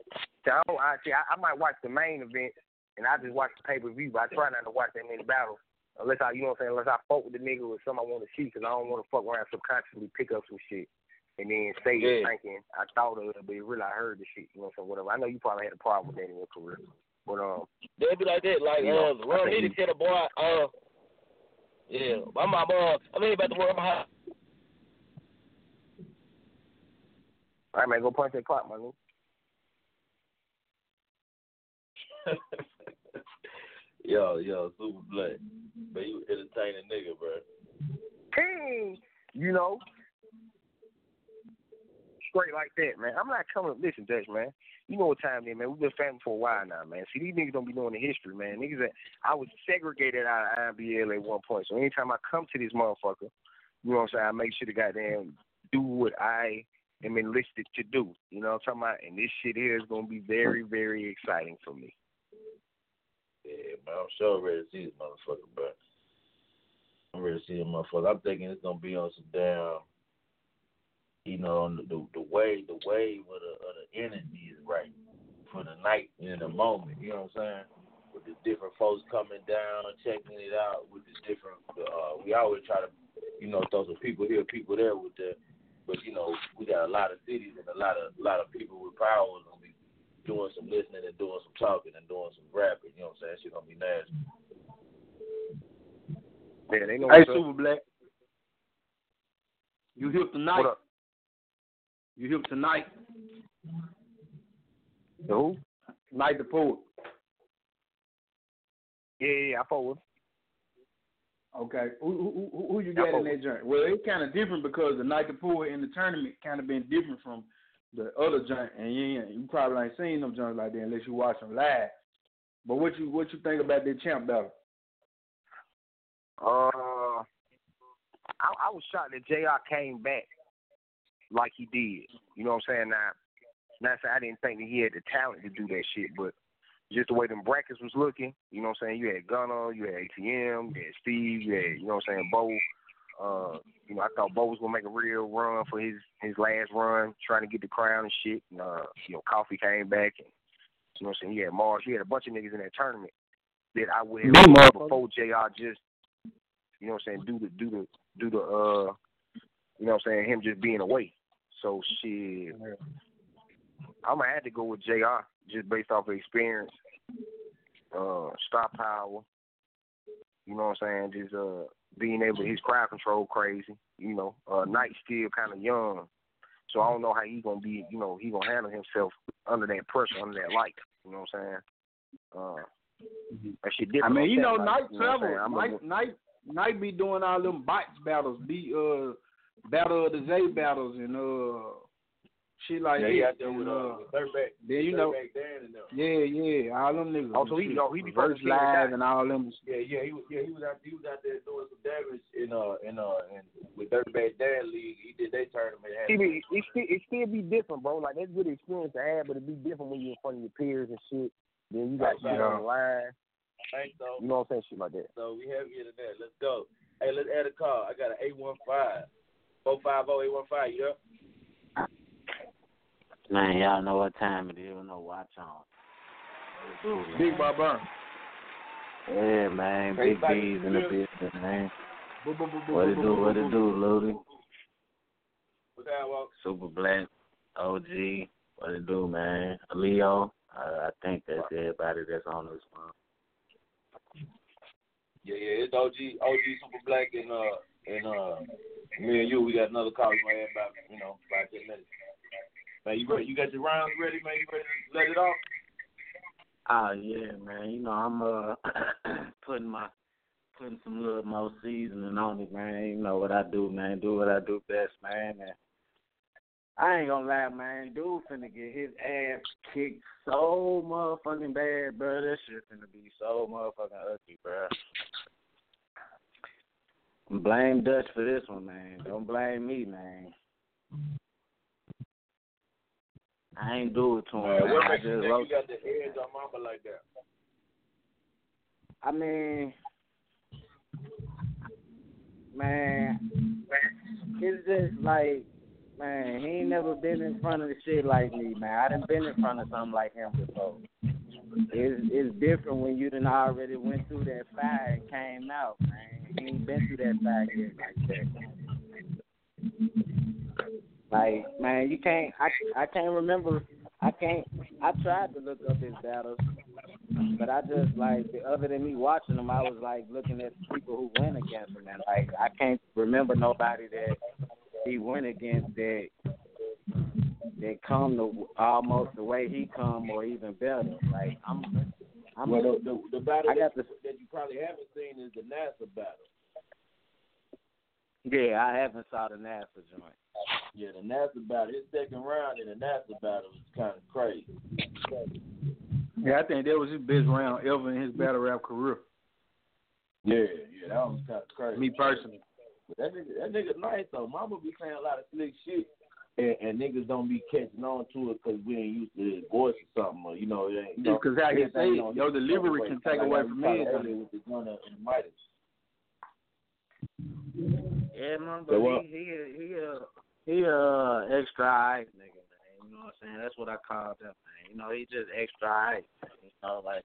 See, I, don't, I, see, I, I might watch the main event, and I just watch the pay per view. But I try not to watch that many battles unless I, you know what I'm saying, unless I fuck with the nigga with something I want to see, because I don't want to fuck around subconsciously pick up some shit and then say it Yeah. thinking I thought of it, but really I heard the shit. You know what I'm saying? Whatever. I know you probably had a problem with that in your career, but um, they'd be like that. Like You know, uh, Ron think Nitty said a boy. Uh, yeah, my uh, I mean about the work. I'm high. all right, man, go punch that clock, my nigga. yo, yo, super black. But you entertaining nigga, bro. King, you know, straight like that, man. I'm not coming. Listen, Dutch, man. You know what time it is, man. We've been family for a while now, man. See, these niggas don't be knowing the history, man. Niggas that I was segregated out of IBL at one point. So anytime I come to this motherfucker, you know what I'm saying, I make sure to goddamn do what I am enlisted to do. You know what I'm talking about? And this shit here is gonna be very, very exciting for me. Yeah, man, I'm sure ready to see this motherfucker, bro. I'm ready to see the motherfucker. I'm thinking it's gonna be on some damn, you know, on the the, the way the wave of the of the energy is right for the night and the moment. You know what I'm saying? With the different folks coming down, checking it out with the different. Uh, we always try to, you know, throw some people here, people there with the. But you know, we got a lot of cities and a lot of a lot of people with power doing some listening and doing some talking and doing some rapping. You know what I'm saying? Shit gonna be nasty. Yeah, they know Hey, what's up. Super Black. You hip tonight? What up? You hip tonight? Who? Night the Poet. Yeah, yeah, yeah, I forward. Okay. Who who who, who you Yeah, got in I that joint? Well, it's kind of different because the Night the Poet in the tournament kind of been different from the other joint, and you you probably ain't seen them joints like that unless you watch them live. But what you what you think about that champ battle? Uh, I, I was shocked that Jr. came back like he did. You know what I'm saying? Now, not saying I didn't think that he had the talent to do that shit, but just the way them brackets was looking. You know what I'm saying? You had Gunner, you had ATM, you had Steve, you had you know what I'm saying, Bo. Uh, you know, I thought Bo was gonna make a real run for his his last run, trying to get the crown and shit. And, uh, you know, Coffee came back, and you know what I'm saying. You had Mars, you had a bunch of niggas in that tournament that I would have motherfucker. before Jr. just you know what I'm saying, do the do the do the uh you know what I'm saying, him just being away. So shit I'm gonna have to go with JR just based off of experience, uh star power, you know what I'm saying, just uh being able his crowd control crazy, you know. Uh Knight's still kinda young. So I don't know how he gonna be, you know, he gonna handle himself under that pressure, under that light. You know what I'm saying? Uh that shit different. I mean, you know, night, Night you know what I'm travel. saying? I'm gonna- Night Night Night be doing all them bites battles, be uh battle of the Zay battles and uh shit like yeah, that. he out there And, with uh, uh, Dirtbag, then you know, Dan and them. yeah, yeah, all them niggas. Oh, so he- shit. oh, he be Reverse fucking live and all them. Yeah, yeah, he was yeah he was out he was out there doing some damage in uh in uh in with Dirtbag Dan League. He did their tournament. had- See, it, it still it still be different, bro. Like that's good experience to have, but it be different when you're in front of your peers and shit. Then you got shit on the line. Thanks. You know what I'm saying? Shit like that. So we have you today. Let's go. Hey, let's add a call. I got an eight one five. Four five oh eight one five. You there? Man, y'all know what time it is. No watch on. Big Bob Burn. Yeah, man. Hey, Big buddy, B's in the you- business, man. Boo, boo, boo, boo, What boo, it boo, do? boo, What boo, it do, Ludi? What's that, Walk? Super Black, OG. What it do, man? Leo. Uh, I think that's everybody that's on this one. Yeah, yeah, it's OG, OG Super Black and uh and uh me and you. We got another call in about you know five ten minutes. Man, you ready? You got your rounds ready, man? You ready to let it off? Oh yeah, man. You know I'm uh putting my putting some little more seasoning on it, man. You know what I do, man. Do what I do best, man. And I ain't gonna lie, man. Dude finna get his ass kicked so motherfucking bad, bro. That shit finna be so motherfucking ugly, bro. Blame Dutch for this one, man. Don't blame me, man. I ain't do it to him. Man, what I makes you just think you got the edge on Mamba like that? I mean, man, it's just like, man, he ain't never been in front of the shit like me, man. I done been in front of something like him before. It's it's different when you done already went through that fire and came out, man. He ain't been through that fire yet like that. Like, man, you can't. I I can't remember. I can't. I tried to look up his battles, but I just like other than me watching them, I was like looking at people who went against him, and like I can't remember nobody that he went against that that come the almost the way he come or even better. Like I'm, I'm. well, the, the, the battle I got that, that you probably haven't seen is the NASA battle. Yeah, I haven't saw the NASA joint. Yeah, the NASA battle, his second round in the NASA battle was kind of crazy. Yeah, I think that was his best round ever in his battle rap career. Yeah, yeah, that was kind of crazy. Me personally. But that nigga, that nigga nice though. Mama be saying a lot of slick shit, and, and niggas don't be catching on to it because we ain't used to his voice or something. Or, you know, it ain't. You know, Because how he say you it, know, your he- delivery can take I away from me. earlier with the gunner and the Midas. Yeah, man, So but he he he uh he uh extra eyes nigga, man. You know what I'm saying? That's what I call him, man. You know, he just extra eyes. You know, like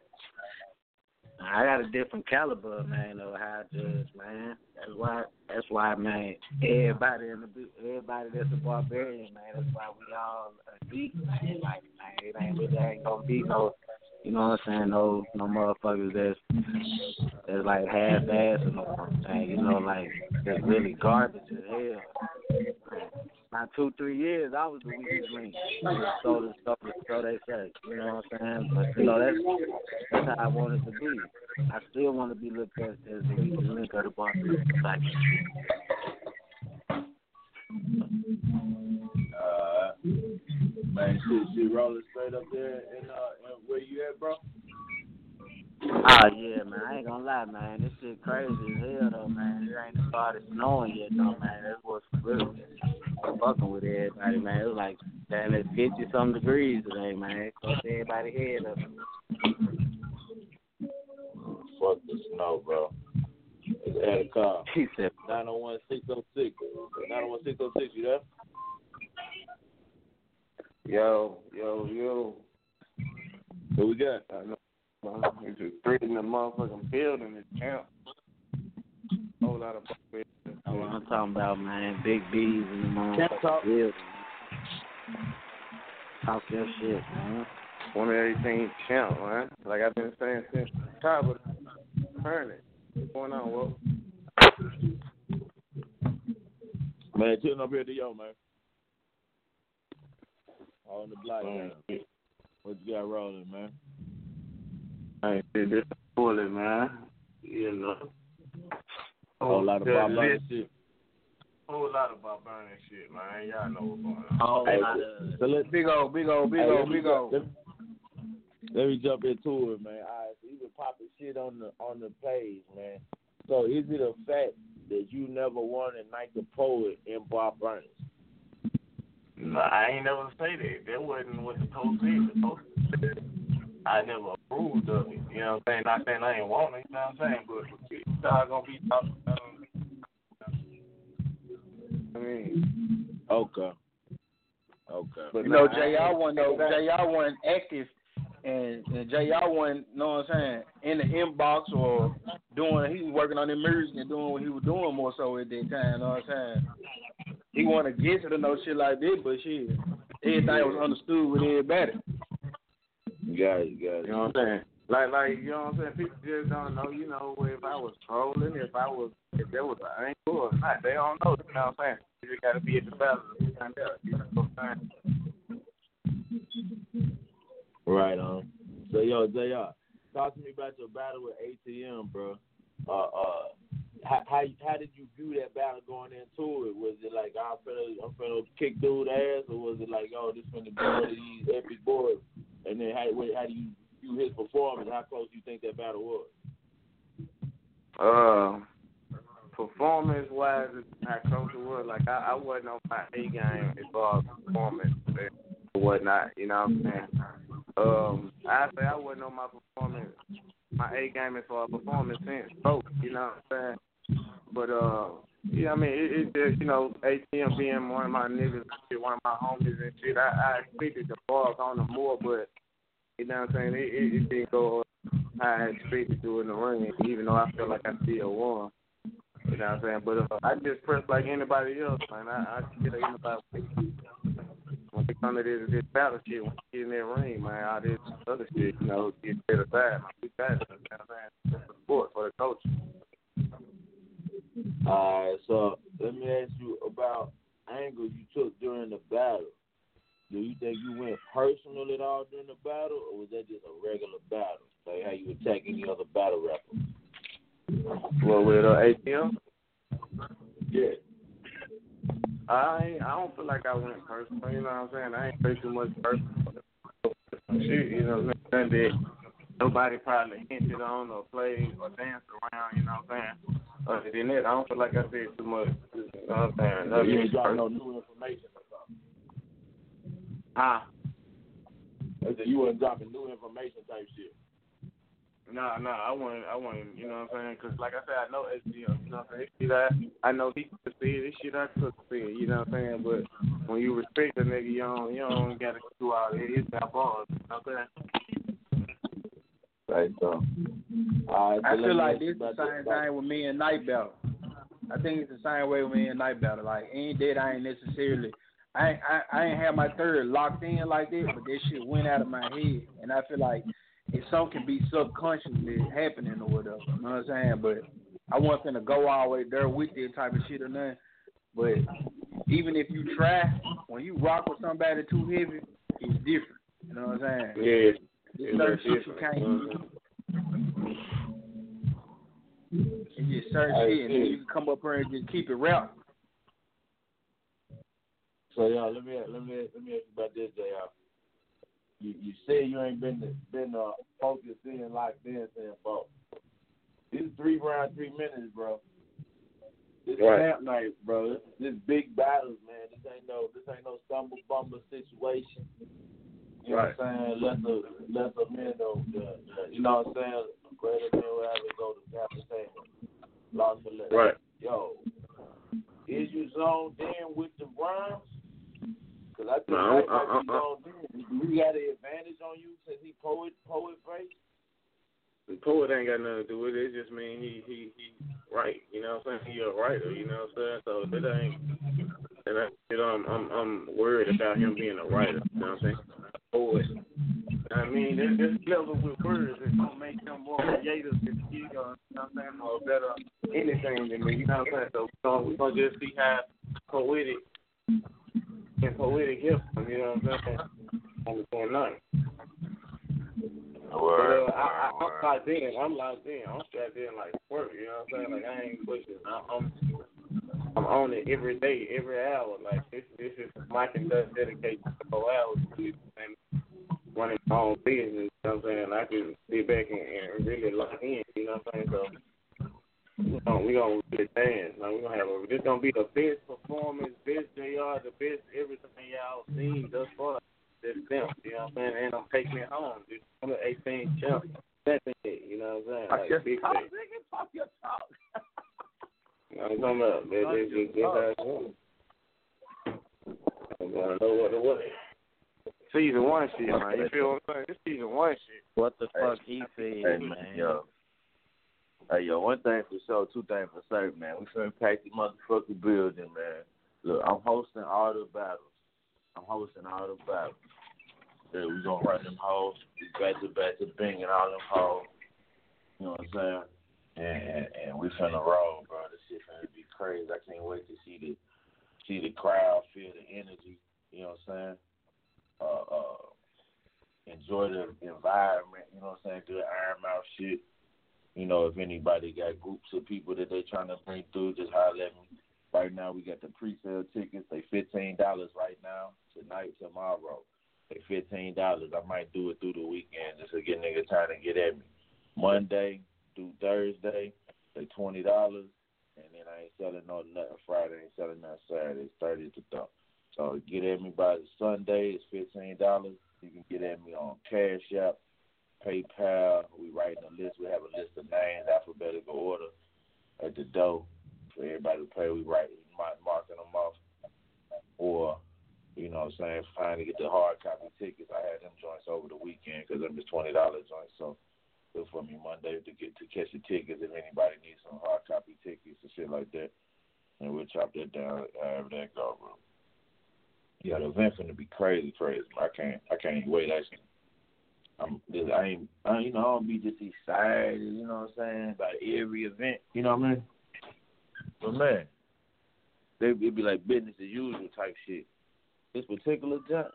I got a different caliber, man, of how I judge, man. That's why that's why, man, everybody in the everybody that's a barbarian, man, that's why we all agree, man. Like, man, it ain't really ain't gonna be no you know what I'm saying, no no motherfuckers that's that's like half ass or no man, you know, like that's really garbage as hell. About two, three years I was the weakest link. So the stuff so they say. You know what I'm saying? But you know that's that's how I want it to be. I still want to be looked at as the weakest link of the barbarian society. Man, shit, shit rolling straight up there. And uh, and where you at, bro? Ah, yeah, man. I ain't gonna lie, man. This shit crazy as hell, though, man. It ain't started snowing yet, though, man. That's what's really fucking with everybody, man. It was like damn it's fifty some degrees today, man. It fucked everybody head up. Fuck the snow, bro. It's at a car. He said, 901 606. 901 606, you there? Yo, yo, yo. What we got? I know. It's just three in the motherfucking building. It's camp. Whole lot of bullshit. That's what I'm talking about, man. Big B's in the motherfucking building. Talk your shit, man. 2018 champ, man. Like I've been saying since top of the tournament. What's going on, Whoa? Man, chilling up here to yo, man. On the block, Mm. man. What you got rolling, man? I ain't this bullet, man. You know. Whole lot of good Bob Marley list. shit. Whole lot of Bob barbarian shit, man. Y'all know what's going on. Whole Hey, lot of so let, Big old, big old, big hey, old, me big old. Let me, let me jump into it, man. All right, so you been popping shit on the on the page, man. So is it a fact that you never won a night the poet in Bob Burns? No, I ain't never say that. That wasn't what the post said. The post said I never approved of it. You know what I'm saying? Not saying I ain't want it, you know what I'm saying? But it's not gonna be talking about I mean, Okay. Okay. but You know, nah, I ain't JR one though. say that. JR one active, and, and JR one, know what I'm saying, in the inbox or doing. He was working on the music and doing what he was doing more so at that time. You know what I'm saying? He want to get to the no shit like this, but shit, everything was understood with everybody. You got it, you got it. You know what I'm saying? Like, like you know what I'm saying? People just don't know. You know, if I was trolling, if I was, if there was an angle or not, they don't know. You know what I'm saying? You just gotta be at the battle to find out. You know what I'm saying? Right on. So yo, Jr. Talk to me about your battle with ATM, bro. Uh, uh, how how, how did you view that battle going into it? Was it like I'm finna I'm finna kick dude ass, or was it like oh this finna be one of these epic boys? And then how how do you view his performance? How close do you think that battle was? Uh, performance wise, how close it was. Like I, I wasn't on my A game as far as performance and whatnot. You know what I'm saying? Um, I say I wasn't on my performance, my A game as far as performance since both. You know what I'm saying? But uh, yeah, I mean it, it just you know ATM being one of my niggas, one of my homies and shit. I, I expected to bark on them more, but you know what I'm saying? It, it, it didn't go I expected to in the ring, even though I feel like I still won. You know what I'm saying? But uh, I just press like anybody else, man. I, I get anybody. When it comes to this, this battle shit, when you get in that ring, man, all this other shit, you know, get set aside. Man. We got it, you know what I'm saying? For sport, for the coach. All right, so let me ask you about angle you took during the battle. Do you think you went personal at all during the battle, or was that just a regular battle? Like how you attack any other battle rapper? Well, with uh, ATM? Yeah. I ain't, I don't feel like I went personal. You know what I'm saying? I ain't say too much personal. Shit, you know, nothing that nobody probably hinted on or played or danced around. You know what I'm saying? Other than that, I don't feel like I said too much. You know what I'm saying? Nothing You ain't dropping no new information or something. Ah. I said you wasn't dropping new information type shit. No, no, I wasn't. I wasn't. You know what I'm saying? Because like I said, I know ATM. You know what I'm saying? Shit I, I know he could see it. This shit I could see it. You know what I'm saying? But when you respect a nigga, you don't, you don't gotta do all that. It's that balls. You know what I'm saying? Right, so. All right, I feel like this is the same that- thing with me and Night Battle. I think it's the same way with me and Night Battle. Like ain't that I ain't necessarily I ain't, I, I ain't have my third locked in like that, but that shit went out of my head, and I feel like if something can be subconsciously happening or whatever. You know what I'm saying? But I wasn't to go all the way there with that type of shit or nothing. But even if you try, when you rock with somebody too heavy, it's different. You know what I'm saying? Yeah. There's It's certain shit you can't do. Just certain I shit, and then you can come up here and just keep it wrapped. So yeah, let me let me let me ask you about this, Jr. You you say you ain't been been uh, focused in like this and about this is three round three minutes, bro. This Right. champ night, bro. This, this big battles, man. This ain't no this ain't no stumble bumble situation. You know what I'm saying? Lesser lesser men though, the, the, you know what I'm saying? Greater men will have to go to. Lost for less. Right. Yo, is you zoned in with the Browns? Because I think No, Mike uh, might uh, uh. zoned in. Do you got an advantage on you since he poet poet face? The poet ain't got nothing to do with it. It just mean he he he right. You know what I'm saying? He a writer. You know what I'm saying? So that ain't. And I, you know, I'm I'm I'm worried about him being a writer. You know what I'm saying? A poet. I mean, this this level with words is gonna make him more creative than he you know what I'm saying, or better anything than me. You know what I'm saying? So we're we're gonna just see how poetic and poetic hip. You know what I'm saying? On the 29th. But, uh, I, I, I'm locked in. I'm locked in. I'm strapped in like work. You know what I'm saying? Like I ain't pushing. I, I'm I'm on it every day, every hour. Like this, this is my conduct dedication to four hours to and running my own business. You know what I'm saying? I can sit back and, and really lock in. You know what I'm saying? So we gonna, we gonna really dance. Like we gonna have a. This gonna be the best performance, best JR, the best everything y'all seen thus far. This them, you know what I'm saying? And I'm taking it home. This number 18 jump. Second hit, you know what I'm saying? Like Talk big talk, nigga. Talk your talk. You know what I'm talking about? That, that, that, that's how it's going. I'm gonna know what it was. Season one shit, man. You feel what I'm saying? This season one shit. What the fuck he said, Hey, man? yo. Hey, yo, one thing for sure, two things for certain, man. We finna pack the motherfucking building, man. Look, I'm hosting all the battles. I'm hosting all the battles. Yeah, we gonna run them hoes. We back to back to banging all them hoes. You know what I'm saying? And, and, and we finna roll, bro. This shit finna be crazy. I can't wait to see the see the crowd, feel the energy. You know what I'm saying? Uh, uh, enjoy the environment. You know what I'm saying? Good iron mouth shit. You know, if anybody got groups of people that they trying to bring through, just holler at me. Right now, we got the pre-sale tickets. They fifteen dollars right now. Tonight, tomorrow, they fifteen dollars. I might do it through the weekend just to get niggas time to get at me. Monday through Thursday, they twenty dollars, and then I ain't selling no nothing Friday. Ain't selling nothing Saturday. It's thirty to thumb. So get at me by Sunday. It's fifteen dollars. You can get at me on Cash App, PayPal. We writing a list. We have a list of names, alphabetical order at the door for everybody to pay. We write marking them off, or you know what I'm saying, to get the hard copy tickets. I had them joints over the weekend because them is twenty dollars joints. So look for me Monday to get to catch the tickets if anybody needs some hard copy tickets and shit like that. And we'll chop that down however that go, bro. Yeah, the event's gonna be crazy, crazy. I can't, I can't even wait. Actually, I'm, just- I ain't, I, you know, I don't be just excited. You know what I'm saying about every event. You know what I mean? But man, they it'd be like business as usual type shit. This particular job,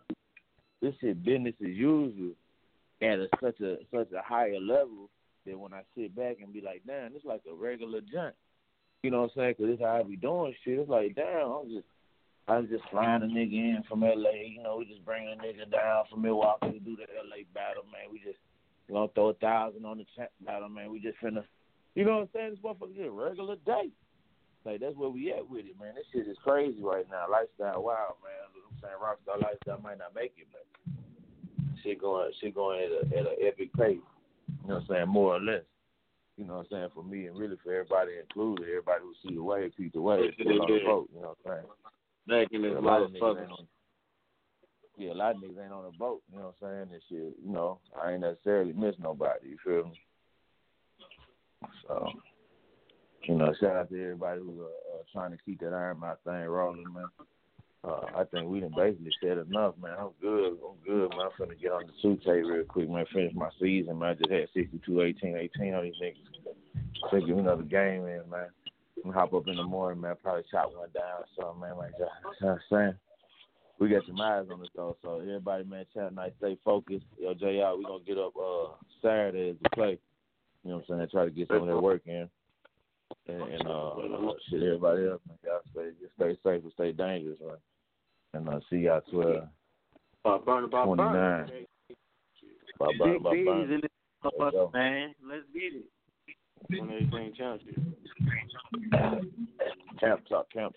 this shit business as usual at a, such a such a higher level that when I sit back and be like, damn, it's like a regular junk. You know what I'm saying? 'Cause this how I be doing shit. It's like, damn, I'm just I was just flying a nigga in from LA. You know, we just bring a nigga down from Milwaukee to do the LA battle, man. We just gonna throw a thousand on the champ battle, man. We just finna, you know what I'm saying? This motherfucker just a regular day. Like that's where we at with it, man. This shit is crazy right now. Lifestyle, wow, man. I'm saying rockstar lifestyle might not make it, but shit going, shit going at a at an epic pace. You know what I'm saying? More or less. You know what I'm saying? For me and really for everybody included, everybody who see the wave, keep the wave, still on the boat. You know what I'm saying? Back in this a lot of niggas ain't on. Yeah, a lot of niggas ain't on the boat. You know what I'm saying? And shit, you know, I ain't necessarily miss nobody. You feel me? So, you know, shout out to everybody who's uh, uh, trying to keep that Iron Mouth thing rolling, man. Uh, I think we done basically said enough, man. I'm good. I'm good, man. I'm finna get on the two tape real quick, man. Finish my season, man. I just had 62, 18, 18 on these niggas. Give me another game in, man. I'm hop up in the morning, man. Probably chop one down or something, man, like that. You know what I'm saying? We got some eyes on the though, so everybody, man, chat night, stay focused. Yo, JR, we gonna get up uh Saturday to play. You know what I'm saying? Try to get some of that work in. And, and uh, uh shit, everybody else, man, y'all stay just stay safe and stay dangerous, man. And I see y'all 12. Big bye. In it. Us, man. Let's get it. Camp talk, camp